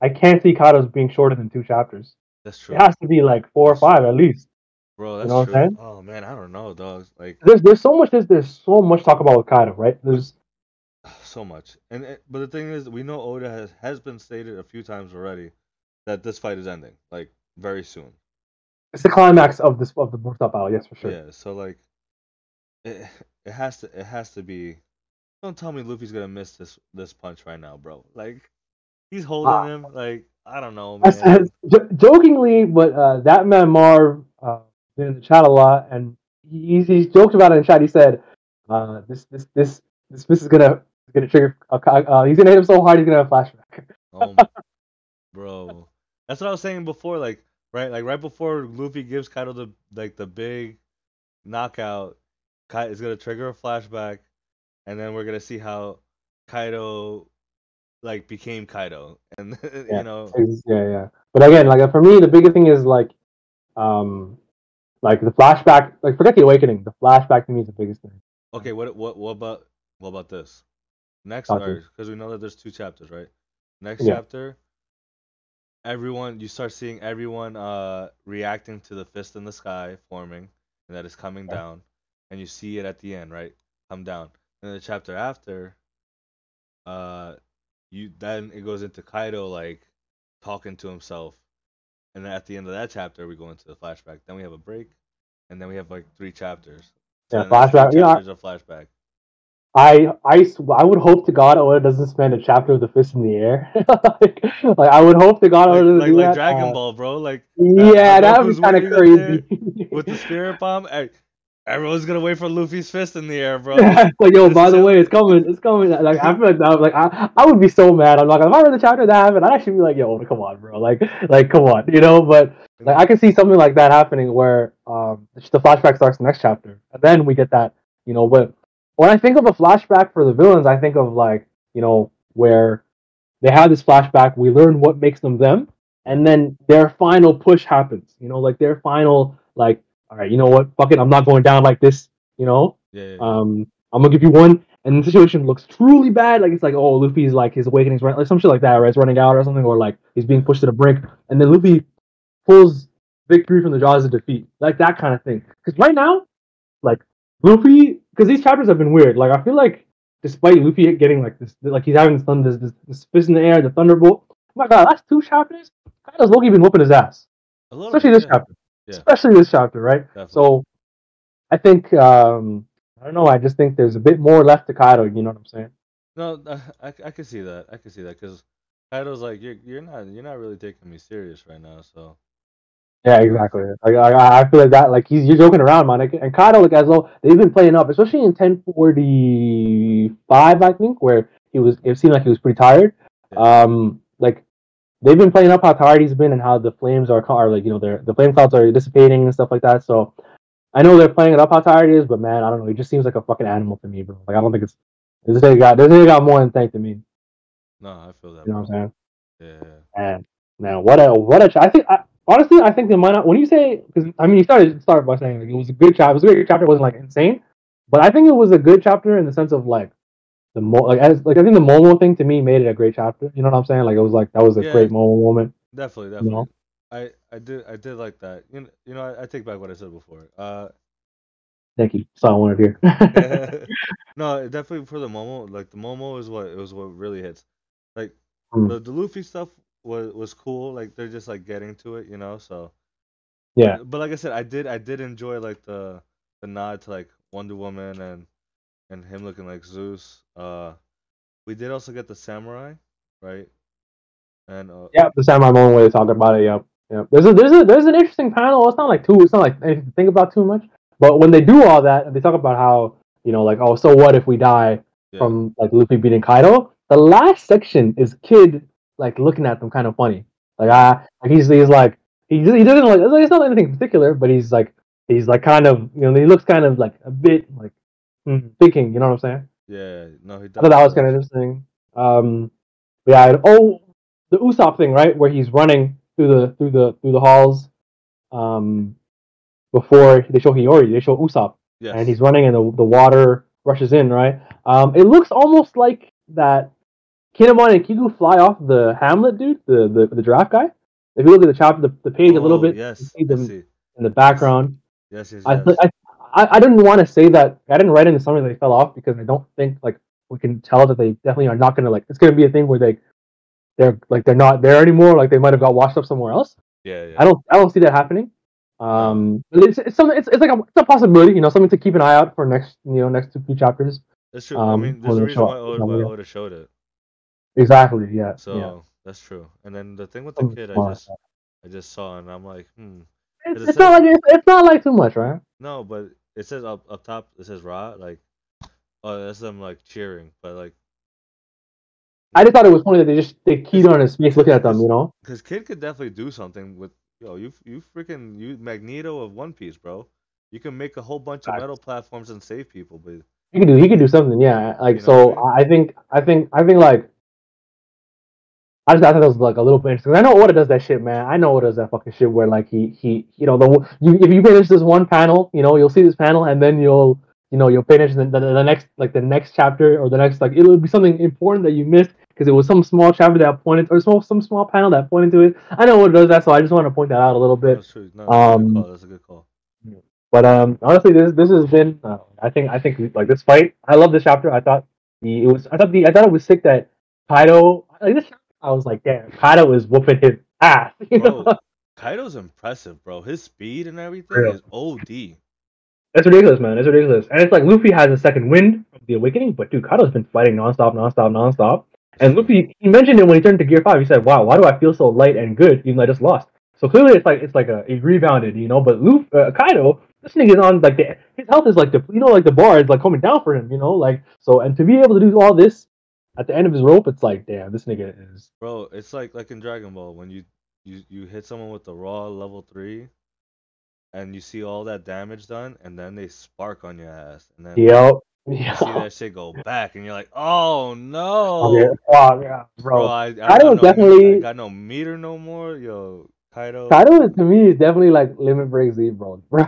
[SPEAKER 2] I can't see Kaido's being shorter than two chapters.
[SPEAKER 1] that's true,
[SPEAKER 2] It has to be like four or five at least.
[SPEAKER 1] bro. That's
[SPEAKER 2] know what I'm
[SPEAKER 1] true.
[SPEAKER 2] saying?
[SPEAKER 1] Oh man, I don't know, dog. Like
[SPEAKER 2] There's there's so much there's, there's so much talk about with Kaido, right? There's
[SPEAKER 1] so much. And it, but the thing is, we know Oda has has been stated a few times already that this fight is ending, like very soon.
[SPEAKER 2] it's the climax of this of the rooftop battle, yes for sure.
[SPEAKER 1] Yeah, so like, it it has to it has to be. Don't tell me Luffy's gonna miss this this punch right now, bro. Like, he's holding
[SPEAKER 2] Ah.
[SPEAKER 1] him. Like, I don't know,
[SPEAKER 2] I
[SPEAKER 1] man.
[SPEAKER 2] said j- jokingly, but uh, that man Marv uh, been in the chat a lot, and he he joked about it in chat. He said, uh, "This this this this this is gonna gonna trigger. A, uh, he's gonna hit him so hard he's gonna have a flashback."
[SPEAKER 1] Oh, bro, that's what I was saying before. Like, right, like right before Luffy gives Kaido the like the big knockout, Kai is gonna trigger a flashback, and then we're gonna see how Kaido like became Kaido, and
[SPEAKER 2] Yeah.
[SPEAKER 1] you know,
[SPEAKER 2] Yeah, yeah. But again, like for me, the biggest thing is like, um, like the flashback. Like forget the awakening. The flashback to me is the biggest thing.
[SPEAKER 1] okay, what what what about what about this? Next, because we know that there's two chapters, right? Next
[SPEAKER 2] Yeah.
[SPEAKER 1] chapter, everyone you start seeing everyone uh reacting to the fist in the sky forming and that is coming
[SPEAKER 2] Yeah.
[SPEAKER 1] down, and you see it at the end, right? Come down. And the chapter after, uh, you then it goes into Kaido like talking to himself, and then at the end of that chapter we go into the flashback. Then we have a break, and then we have like three chapters.
[SPEAKER 2] Yeah, flashback. You know,
[SPEAKER 1] flashback.
[SPEAKER 2] I I I would hope to God Oda doesn't spend a chapter with the fist in the air. like, like I would hope to God
[SPEAKER 1] Like,
[SPEAKER 2] Oda doesn't
[SPEAKER 1] like, like
[SPEAKER 2] that.
[SPEAKER 1] Dragon Ball, bro. Like
[SPEAKER 2] Yeah,
[SPEAKER 1] uh,
[SPEAKER 2] that would be kind of crazy.
[SPEAKER 1] with the spirit bomb. Hey, everyone's gonna wait for Luffy's fist in the air, bro.
[SPEAKER 2] like yo, by the way, it's coming, it's coming. Like I feel like that, like I, I would be so mad. I'm like, if I read the chapter that happened, I'd actually be like, yo, come on, bro, like, like come on, you know. But like I can see something like that happening where um the flashback starts the next chapter, and then we get that, you know. But when I think of a flashback for the villains, I think of like, you know, where they have this flashback, we learn what makes them them, and then their final push happens. You know, like their final like, all right, you know what, fuck it, I'm not going down like this. You know,
[SPEAKER 1] Yeah, yeah, yeah.
[SPEAKER 2] um, I'm gonna give you one, and the situation looks truly bad. Like it's like, oh, Luffy's like his awakening's running, like some shit like that, right? It's running out or something, or like he's being pushed to the brink, and then Luffy pulls victory from the jaws of defeat, like that kind of thing. Because right now, like Luffy, because these chapters have been weird. Like I feel like, despite Luffy getting like this, like he's having this thunder, this, this, this fist in the air, the thunderbolt. Oh my god, last two chapters, Kaido's Loki been whooping his ass, especially
[SPEAKER 1] bit,
[SPEAKER 2] this
[SPEAKER 1] yeah,
[SPEAKER 2] chapter,
[SPEAKER 1] Yeah.
[SPEAKER 2] especially this chapter, right?
[SPEAKER 1] definitely.
[SPEAKER 2] So I think um I don't know, I just think there's a bit more left to Kaido, you know what I'm saying?
[SPEAKER 1] no, uh, I, I can see that. I can see that because Kaido's like, you're you're not you're not really taking me serious right now. So
[SPEAKER 2] Yeah, exactly. Like I, I feel like that like he's you're joking around, man. Like, and Kaido like as though they've been playing up, especially in ten forty five, I think, where he was it seemed like he was pretty tired. Um like they've been playing up how tired he's been and how the flames are, are like you know they're the flame clouds are dissipating and stuff like that. So I know they're playing it up how tired he is, but man, I don't know. He just seems like a fucking animal to me, bro. Like I don't think it's this nigga got this nigga got more than thank to me.
[SPEAKER 1] No, I feel that.
[SPEAKER 2] You know what I'm saying?
[SPEAKER 1] Yeah.
[SPEAKER 2] And man, what a what a I think I, honestly I think they might not when you say because I mean you started started by saying like it was a good chapter. It was a great chapter. It wasn't like insane, but I think it was a good chapter in the sense of like the mo like as like I think the Momo thing to me made it a great chapter. You know what I'm saying? Like it was like that was a
[SPEAKER 1] Yeah.
[SPEAKER 2] great Momo moment.
[SPEAKER 1] Definitely,
[SPEAKER 2] You
[SPEAKER 1] definitely.
[SPEAKER 2] know?
[SPEAKER 1] I I did I did like that. You know, you know I, I take back what I said before. Uh,
[SPEAKER 2] Thank you. So I wanted here.
[SPEAKER 1] no, definitely for the Momo. Like the Momo is what it was what really hits. Like
[SPEAKER 2] Hmm.
[SPEAKER 1] the the Luffy stuff was was cool. Like they're just like getting to it, you know. So
[SPEAKER 2] yeah.
[SPEAKER 1] but like I said, I did I did enjoy like the the nod to like Wonder Woman and and him looking like Zeus. Uh, we did also get the samurai, right? And uh,
[SPEAKER 2] Yeah, the samurai moment where they talk about it. Yep. Yep. There's a there's a there's an interesting panel. It's not like too. It's not like anything to think about too much. But when they do all that, they talk about how you know like oh so what if we die
[SPEAKER 1] yeah,
[SPEAKER 2] from like Luffy beating Kaido. The last section is Kid like looking at them kind of funny. Like ah, like he's he's like he he doesn't like it's not anything particular, but he's like he's like kind of you know he looks kind of like a bit like hmm, thinking. You know what I'm saying?
[SPEAKER 1] yeah, no, he.
[SPEAKER 2] I thought that was kind of interesting. Um, yeah. Oh, the Usopp thing, right? Where he's running through the through the through the halls. Um, before they show Hiyori, they show Usopp
[SPEAKER 1] Yes.
[SPEAKER 2] and he's running and the, the water rushes in, right? Um, it looks almost like that Kinemon and Kiku fly off the Hamlet dude, the, the, the giraffe guy. If you look at the chapter, the, the page a little
[SPEAKER 1] Oh,
[SPEAKER 2] bit,
[SPEAKER 1] Yes.
[SPEAKER 2] you see them
[SPEAKER 1] see.
[SPEAKER 2] in the background.
[SPEAKER 1] Yes, yes,
[SPEAKER 2] I,
[SPEAKER 1] yes.
[SPEAKER 2] I, I, I didn't want to say that. I didn't write in the summary that they fell off because I don't think like we can tell that they definitely are not gonna like. It's gonna be a thing where they they're like they're not there anymore. Like they might have got washed up somewhere else.
[SPEAKER 1] yeah, yeah.
[SPEAKER 2] I don't I don't see that happening. Um, it's it's something it's, it's like a, it's a possibility, you know, something to keep an eye out for next you know next two few chapters.
[SPEAKER 1] That's true. I
[SPEAKER 2] um,
[SPEAKER 1] mean,
[SPEAKER 2] when
[SPEAKER 1] there's a reason why Oda, why. Oda showed it.
[SPEAKER 2] Exactly. Yeah.
[SPEAKER 1] So
[SPEAKER 2] yeah.
[SPEAKER 1] that's true. And then the thing with the Kid, I just I just saw and I'm like, hmm.
[SPEAKER 2] It's,
[SPEAKER 1] it
[SPEAKER 2] it's not like it's, it's not like too much, right?
[SPEAKER 1] No, but it says up up top. It says Ra. Like, oh, that's them like cheering. But like,
[SPEAKER 2] I just thought it was funny that they just they keyed on his face looking at them, you know.
[SPEAKER 1] because Kid could definitely do something with yo. You you freaking you Magneto of One Piece, bro. You can make a whole bunch of metal platforms and save people, but
[SPEAKER 2] He could do he could do something, yeah. Like
[SPEAKER 1] You know
[SPEAKER 2] so,
[SPEAKER 1] I
[SPEAKER 2] think I think I think like. I just I thought that was like a little bit interesting. I know Oda does that shit, man. I know Oda does that fucking shit where like he he you know the you if you finish this one panel, you know you'll see this panel and then you'll you know you'll finish the, the, the next like the next chapter or the next like it'll be something important that you missed because it was some small chapter that pointed or some some small panel that pointed to it. I know Oda does that, so I just want to point that out a little bit.
[SPEAKER 1] that's true. No, that's a
[SPEAKER 2] Um,
[SPEAKER 1] good call. That's a good call.
[SPEAKER 2] But um, honestly, this this has been. Uh, I think I think like this fight. I love this chapter. I thought the it was. I thought the I thought it was sick that Kaido. Like this. I was like, damn, Kaido is whooping his ass. You know?
[SPEAKER 1] Kaido's impressive, bro. His speed and everything
[SPEAKER 2] Real.
[SPEAKER 1] is OD.
[SPEAKER 2] It's ridiculous, man. It's ridiculous. And it's like Luffy has a second wind from the awakening, but dude, Kaido's been fighting nonstop, nonstop, nonstop. And Luffy, he mentioned it when he turned to Gear Five. He said, "Wow, why do I feel so light and good even though I just lost?" So clearly, it's like it's like a he rebounded, you know. But Luffy, uh, Kaido, this nigga is on like the his health is like the you know like the bar is like coming down for him, you know. Like so, and to be able to do all this at the end of his rope, it's like, damn, this nigga is
[SPEAKER 1] Bro, it's like like in Dragon Ball when you you you hit someone with the raw level three, and you see all that damage done, and then they spark on your ass, and then
[SPEAKER 2] yep.
[SPEAKER 1] you see that shit go back, and you're like, oh no,
[SPEAKER 2] Oh, yeah. Oh, yeah,
[SPEAKER 1] bro,
[SPEAKER 2] bro.
[SPEAKER 1] I, I
[SPEAKER 2] Kaido
[SPEAKER 1] got no,
[SPEAKER 2] definitely-
[SPEAKER 1] I got no meter no more, yo, Kaido.
[SPEAKER 2] Kaido to me is definitely like limit break Z, bro. Bro,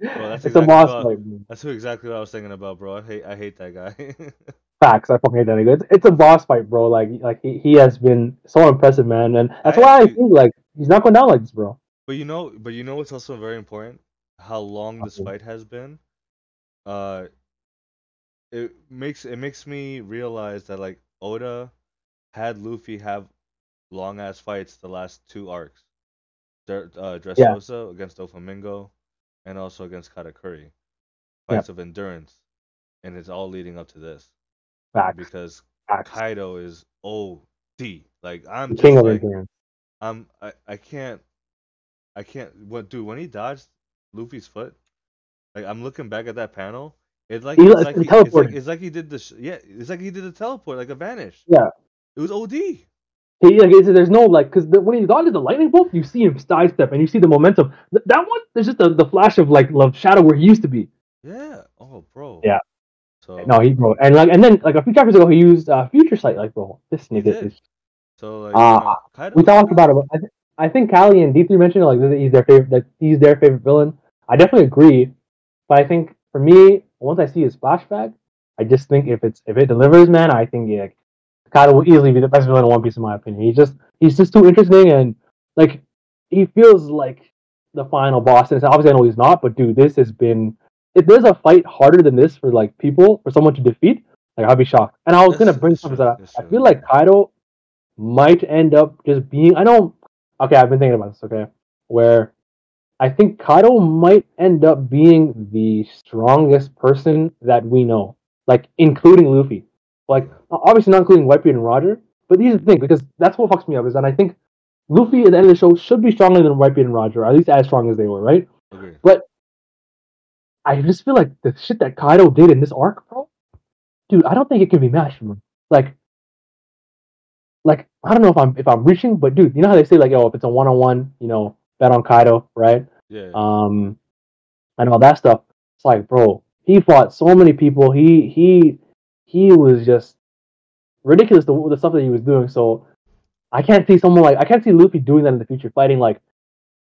[SPEAKER 1] that's
[SPEAKER 2] it's a
[SPEAKER 1] exactly
[SPEAKER 2] boss
[SPEAKER 1] what-
[SPEAKER 2] fight.
[SPEAKER 1] That's who exactly what I was thinking about, bro. I hate I hate that guy.
[SPEAKER 2] Facts. I fucking hate that nigga. It's, it's a boss fight, bro. Like like he, he has been so impressive, man, and that's
[SPEAKER 1] I
[SPEAKER 2] why I think like he's not going down like this, bro.
[SPEAKER 1] But you know, but you know what's also very important? How long this fight has been. Uh, it makes it makes me realize that like Oda had Luffy have long ass fights the last two arcs. Uh, Dressrosa against Doflamingo, and also against Katakuri. Fights of endurance, and it's all leading up to this
[SPEAKER 2] Facts.
[SPEAKER 1] because
[SPEAKER 2] Facts.
[SPEAKER 1] Kaido is OD. Like I'm just
[SPEAKER 2] king of
[SPEAKER 1] like. I'm I, I can't I can't what dude when he dodged Luffy's foot like I'm looking back at that panel it's like
[SPEAKER 2] He-
[SPEAKER 1] it's like he, it's like it's like he did the sh- yeah it's like he did the teleport like a vanish
[SPEAKER 2] Yeah.
[SPEAKER 1] it was OD
[SPEAKER 2] he like there's no like because the, when he dodges the lightning bolt, you see him sidestep and you see the momentum. Th- that one, there's just the, the flash of like love shadow where he used to be.
[SPEAKER 1] Yeah. Oh, bro.
[SPEAKER 2] Yeah.
[SPEAKER 1] So
[SPEAKER 2] No, he bro, and like and then like a few chapters ago, he used uh, future sight. Like bro, this nigga is.
[SPEAKER 1] So like, you know, Kaido,
[SPEAKER 2] We talked about it. I, th- I think Kali and D three mentioned like that he's their favorite. That he's their favorite villain. I definitely agree, but I think for me, once I see his flashback, I just think if it's if it delivers, man, I think yeah, Kaido will easily be the best villain in One Piece in my opinion. He's just he's just too interesting and like he feels like the final boss. And obviously, I know he's not, but dude, this has been. If there's a fight harder than this for like people for someone to defeat, like I'd be shocked. And I was
[SPEAKER 1] That's-
[SPEAKER 2] gonna bring something that I feel like Kaido might end up just being. I know. Okay, I've been thinking about this. Okay, where I think Kaido might end up being the strongest person that we know, like including Luffy. Like obviously not including Whitebeard and Roger, but these are the thing because that's what fucks me up is that I think Luffy at the end of the show should be stronger than Whitebeard and Roger, or at least as strong as they were, right?
[SPEAKER 1] Agree.
[SPEAKER 2] I just feel like the shit that Kaido did in this arc, bro. Dude, I don't think it can be matched, bro. Like, like I don't know if I'm if I'm reaching, but dude, you know how they say like, oh, if it's a one on one, you know, bet on Kaido, right?
[SPEAKER 1] Yeah.
[SPEAKER 2] Um, and all that stuff. It's like, bro, he fought so many people. He he he was just ridiculous the the stuff that he was doing. So I can't see someone like I can't see Luffy doing that in the future, fighting like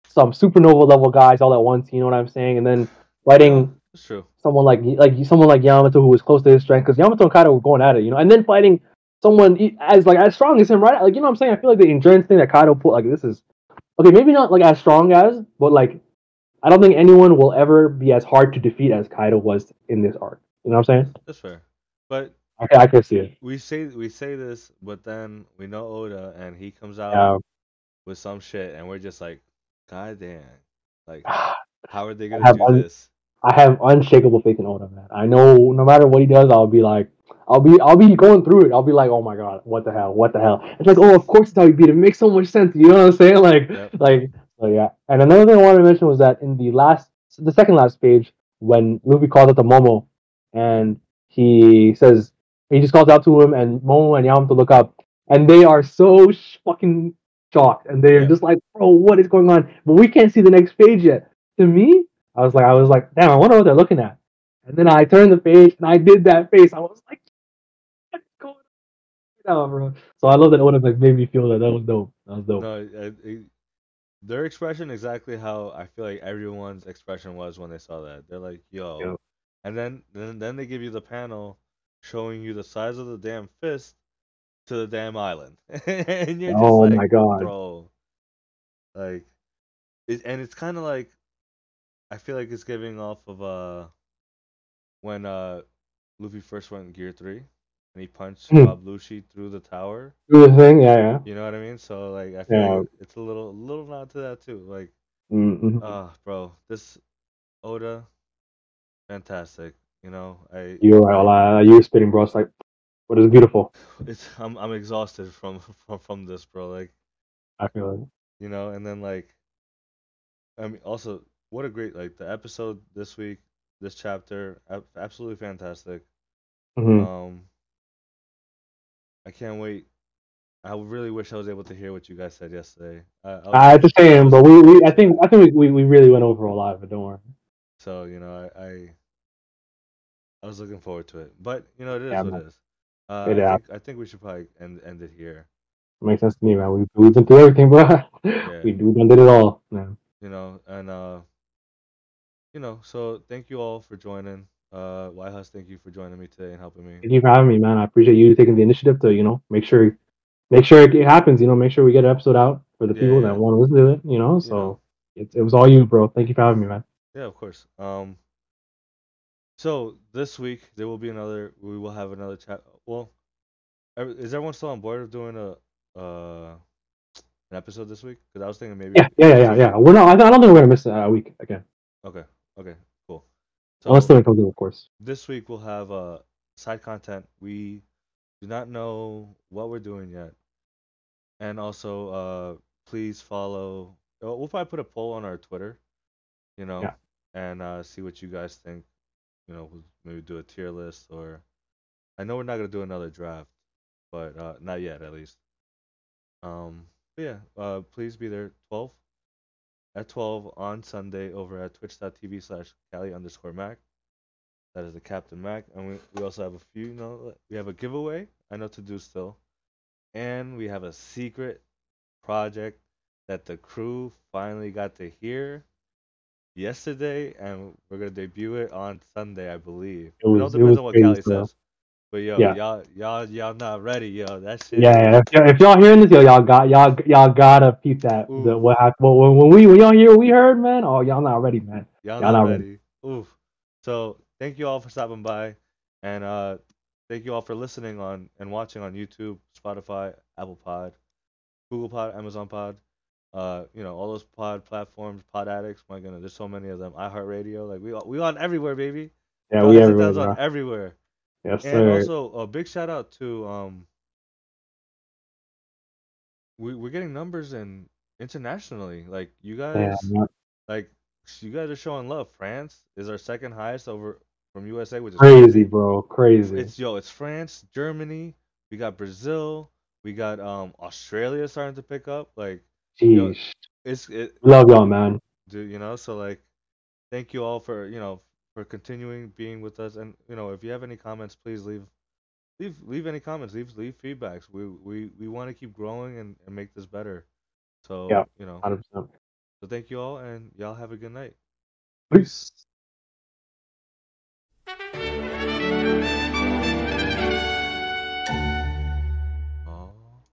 [SPEAKER 2] some supernova level guys all at once. You know what I'm saying? And then fighting someone like like someone like Yamato who was close to his strength because Yamato and Kaido were going at it, you know, and then fighting someone as like as strong as him, right? Like you know what I'm saying? I feel like the endurance thing that Kaido put like this is okay, maybe not like as strong as, but like I don't think anyone will ever be as hard to defeat as Kaido was in this arc. You know what I'm saying?
[SPEAKER 1] That's fair. But
[SPEAKER 2] Okay, I can see it.
[SPEAKER 1] we say we say this, but then we know Oda, and he comes out
[SPEAKER 2] Yeah.
[SPEAKER 1] with some shit, and we're just like, God damn, like, how are they gonna
[SPEAKER 2] have
[SPEAKER 1] do
[SPEAKER 2] un-
[SPEAKER 1] this?
[SPEAKER 2] Have unshakable faith in Oda, man. I know no matter what he does, I'll be like, I'll be, I'll be going through it. I'll be like, oh my god, what the hell, what the hell? It's like, oh, of course it's how you beat it. It makes so much sense. You know what I'm saying? Like,
[SPEAKER 1] Yep.
[SPEAKER 2] like, so yeah. And another thing I wanted to mention was that in the last, the second last page, when Luffy calls out to Momo, and he says he just calls out to him, and Momo and Yamato look up, and they are so sh- fucking shocked, and they're
[SPEAKER 1] Yeah.
[SPEAKER 2] just like, bro, what is going on? But we can't see the next page yet. To me, I was like, I was like, damn, I wonder what they're looking at. And then I turned the page, and I did that face. I was like, what's going on, bro? So I love that Oda like made me feel that. That was dope. That was dope.
[SPEAKER 1] No, it, it, their expression exactly how I feel like everyone's expression was when they saw that. They're like, "Yo," and then then then they give you the panel showing you the size of the damn fist to the damn island, and you're just
[SPEAKER 2] Oh
[SPEAKER 1] like,
[SPEAKER 2] my God.
[SPEAKER 1] bro, like, it, and it's kind of like, I feel like it's giving off of uh, when uh, Luffy first went in Gear Three, and he punched
[SPEAKER 2] Hmm.
[SPEAKER 1] Rob Lucci through the tower.
[SPEAKER 2] Do the thing, yeah, yeah.
[SPEAKER 1] You know what I mean? So like I feel
[SPEAKER 2] Yeah.
[SPEAKER 1] like it's a little little nod to that too. Like,
[SPEAKER 2] Mm-hmm.
[SPEAKER 1] ah, bro, this Oda, fantastic. You know, I
[SPEAKER 2] you are. Uh, you were spitting, bro. It's like, but it's beautiful.
[SPEAKER 1] it's I'm I'm exhausted from from from this, bro. Like,
[SPEAKER 2] I feel it.
[SPEAKER 1] you know, and then like, I mean, also what a great like the episode this week, this chapter, absolutely fantastic.
[SPEAKER 2] Mhm.
[SPEAKER 1] Um, I can't wait. I really wish I was able to hear what you guys said yesterday. I, I
[SPEAKER 2] a shame, but we, we I think I think we, we, we really went over a lot of it. Don't worry.
[SPEAKER 1] So you know, I, I I was looking forward to it, but you know, it is
[SPEAKER 2] Yeah,
[SPEAKER 1] what
[SPEAKER 2] man.
[SPEAKER 1] it is. Uh,
[SPEAKER 2] It
[SPEAKER 1] I think I think we should probably end end it here.
[SPEAKER 2] makes sense to me, man. We we've been through everything, bro.
[SPEAKER 1] Yeah.
[SPEAKER 2] We we done did it all, man.
[SPEAKER 1] You know, and uh, you know, so thank you all for joining. Uh, Yhuss, thank you for joining me today and helping me.
[SPEAKER 2] Thank you for having me, man. I appreciate you taking the initiative to you know make sure make sure it happens. You know, make sure we get an episode out for the
[SPEAKER 1] Yeah,
[SPEAKER 2] people
[SPEAKER 1] yeah.
[SPEAKER 2] that want to listen to it. You know, so
[SPEAKER 1] know.
[SPEAKER 2] it, it was all you, bro. Thank you for having me, man.
[SPEAKER 1] Yeah, of course. Um, so this week there will be another. We will have another chat. Well, is everyone still on board of doing a uh an episode this week? Because I was thinking maybe.
[SPEAKER 2] Yeah, yeah, yeah, yeah. yeah. We're not. I don't think we're gonna miss a week again,
[SPEAKER 1] Okay. Okay. Cool. So
[SPEAKER 2] unless something comes in, of course.
[SPEAKER 1] this week we'll have uh side content. We do not know what we're doing yet, and also uh please follow. uh, We'll probably put a poll on our Twitter, you know,
[SPEAKER 2] Yeah.
[SPEAKER 1] and uh see what you guys think. You know, we'll maybe do a tier list or I know we're not gonna do another draft, but uh not yet at least. Um, but yeah, uh, please be there 12 at 12 on Sunday over at twitch.tv slash Kali underscore Mac. That is the Captain Mac. And we, we also have a few, you know, we have a giveaway I know to do still. And we have a secret project that the crew finally got to hear yesterday, and we're gonna debut it on Sunday, I believe.
[SPEAKER 2] It was,
[SPEAKER 1] it all depends on what
[SPEAKER 2] Kali
[SPEAKER 1] says. But yo,
[SPEAKER 2] Yeah.
[SPEAKER 1] y'all, y'all, y'all not ready, yo. That shit.
[SPEAKER 2] Yeah, yeah. If, y'all- if y'all hearing this, yo, y'all got y'all y'all gotta peep that. The, what happened? When, when we when y'all hear what we heard, man. Oh, y'all not ready, man.
[SPEAKER 1] Y'all
[SPEAKER 2] Y'all
[SPEAKER 1] not
[SPEAKER 2] not
[SPEAKER 1] ready. Oof. So thank you all for stopping by, and uh, thank you all for listening on and watching on YouTube, Spotify, Apple Pod, Google Pod, Amazon Pod. Uh, you know all those pod platforms, Pod Addicts. My goodness, there's so many of them. iHeartRadio, like we we on everywhere, baby.
[SPEAKER 2] Yeah, we everywhere,
[SPEAKER 1] on everywhere.
[SPEAKER 2] Yes,
[SPEAKER 1] And
[SPEAKER 2] sir.
[SPEAKER 1] also a big shout out to um we we're getting numbers in internationally. Like you guys
[SPEAKER 2] man.
[SPEAKER 1] like you guys are showing love. France is our second highest over from USA, which is
[SPEAKER 2] crazy, bro. Crazy.
[SPEAKER 1] It's yo, it's France, Germany, we got Brazil, we got um Australia starting to pick up. Like yo, it's it
[SPEAKER 2] Love y'all, man.
[SPEAKER 1] do you know, so like thank you all for, you know, for continuing being with us. And you know, if you have any comments, please leave leave leave any comments, leave leave feedbacks. We we, we want to keep growing and, and make this better. So
[SPEAKER 2] yeah,
[SPEAKER 1] you know,
[SPEAKER 2] 100%.
[SPEAKER 1] So thank you all, and y'all have a good night.
[SPEAKER 2] Peace.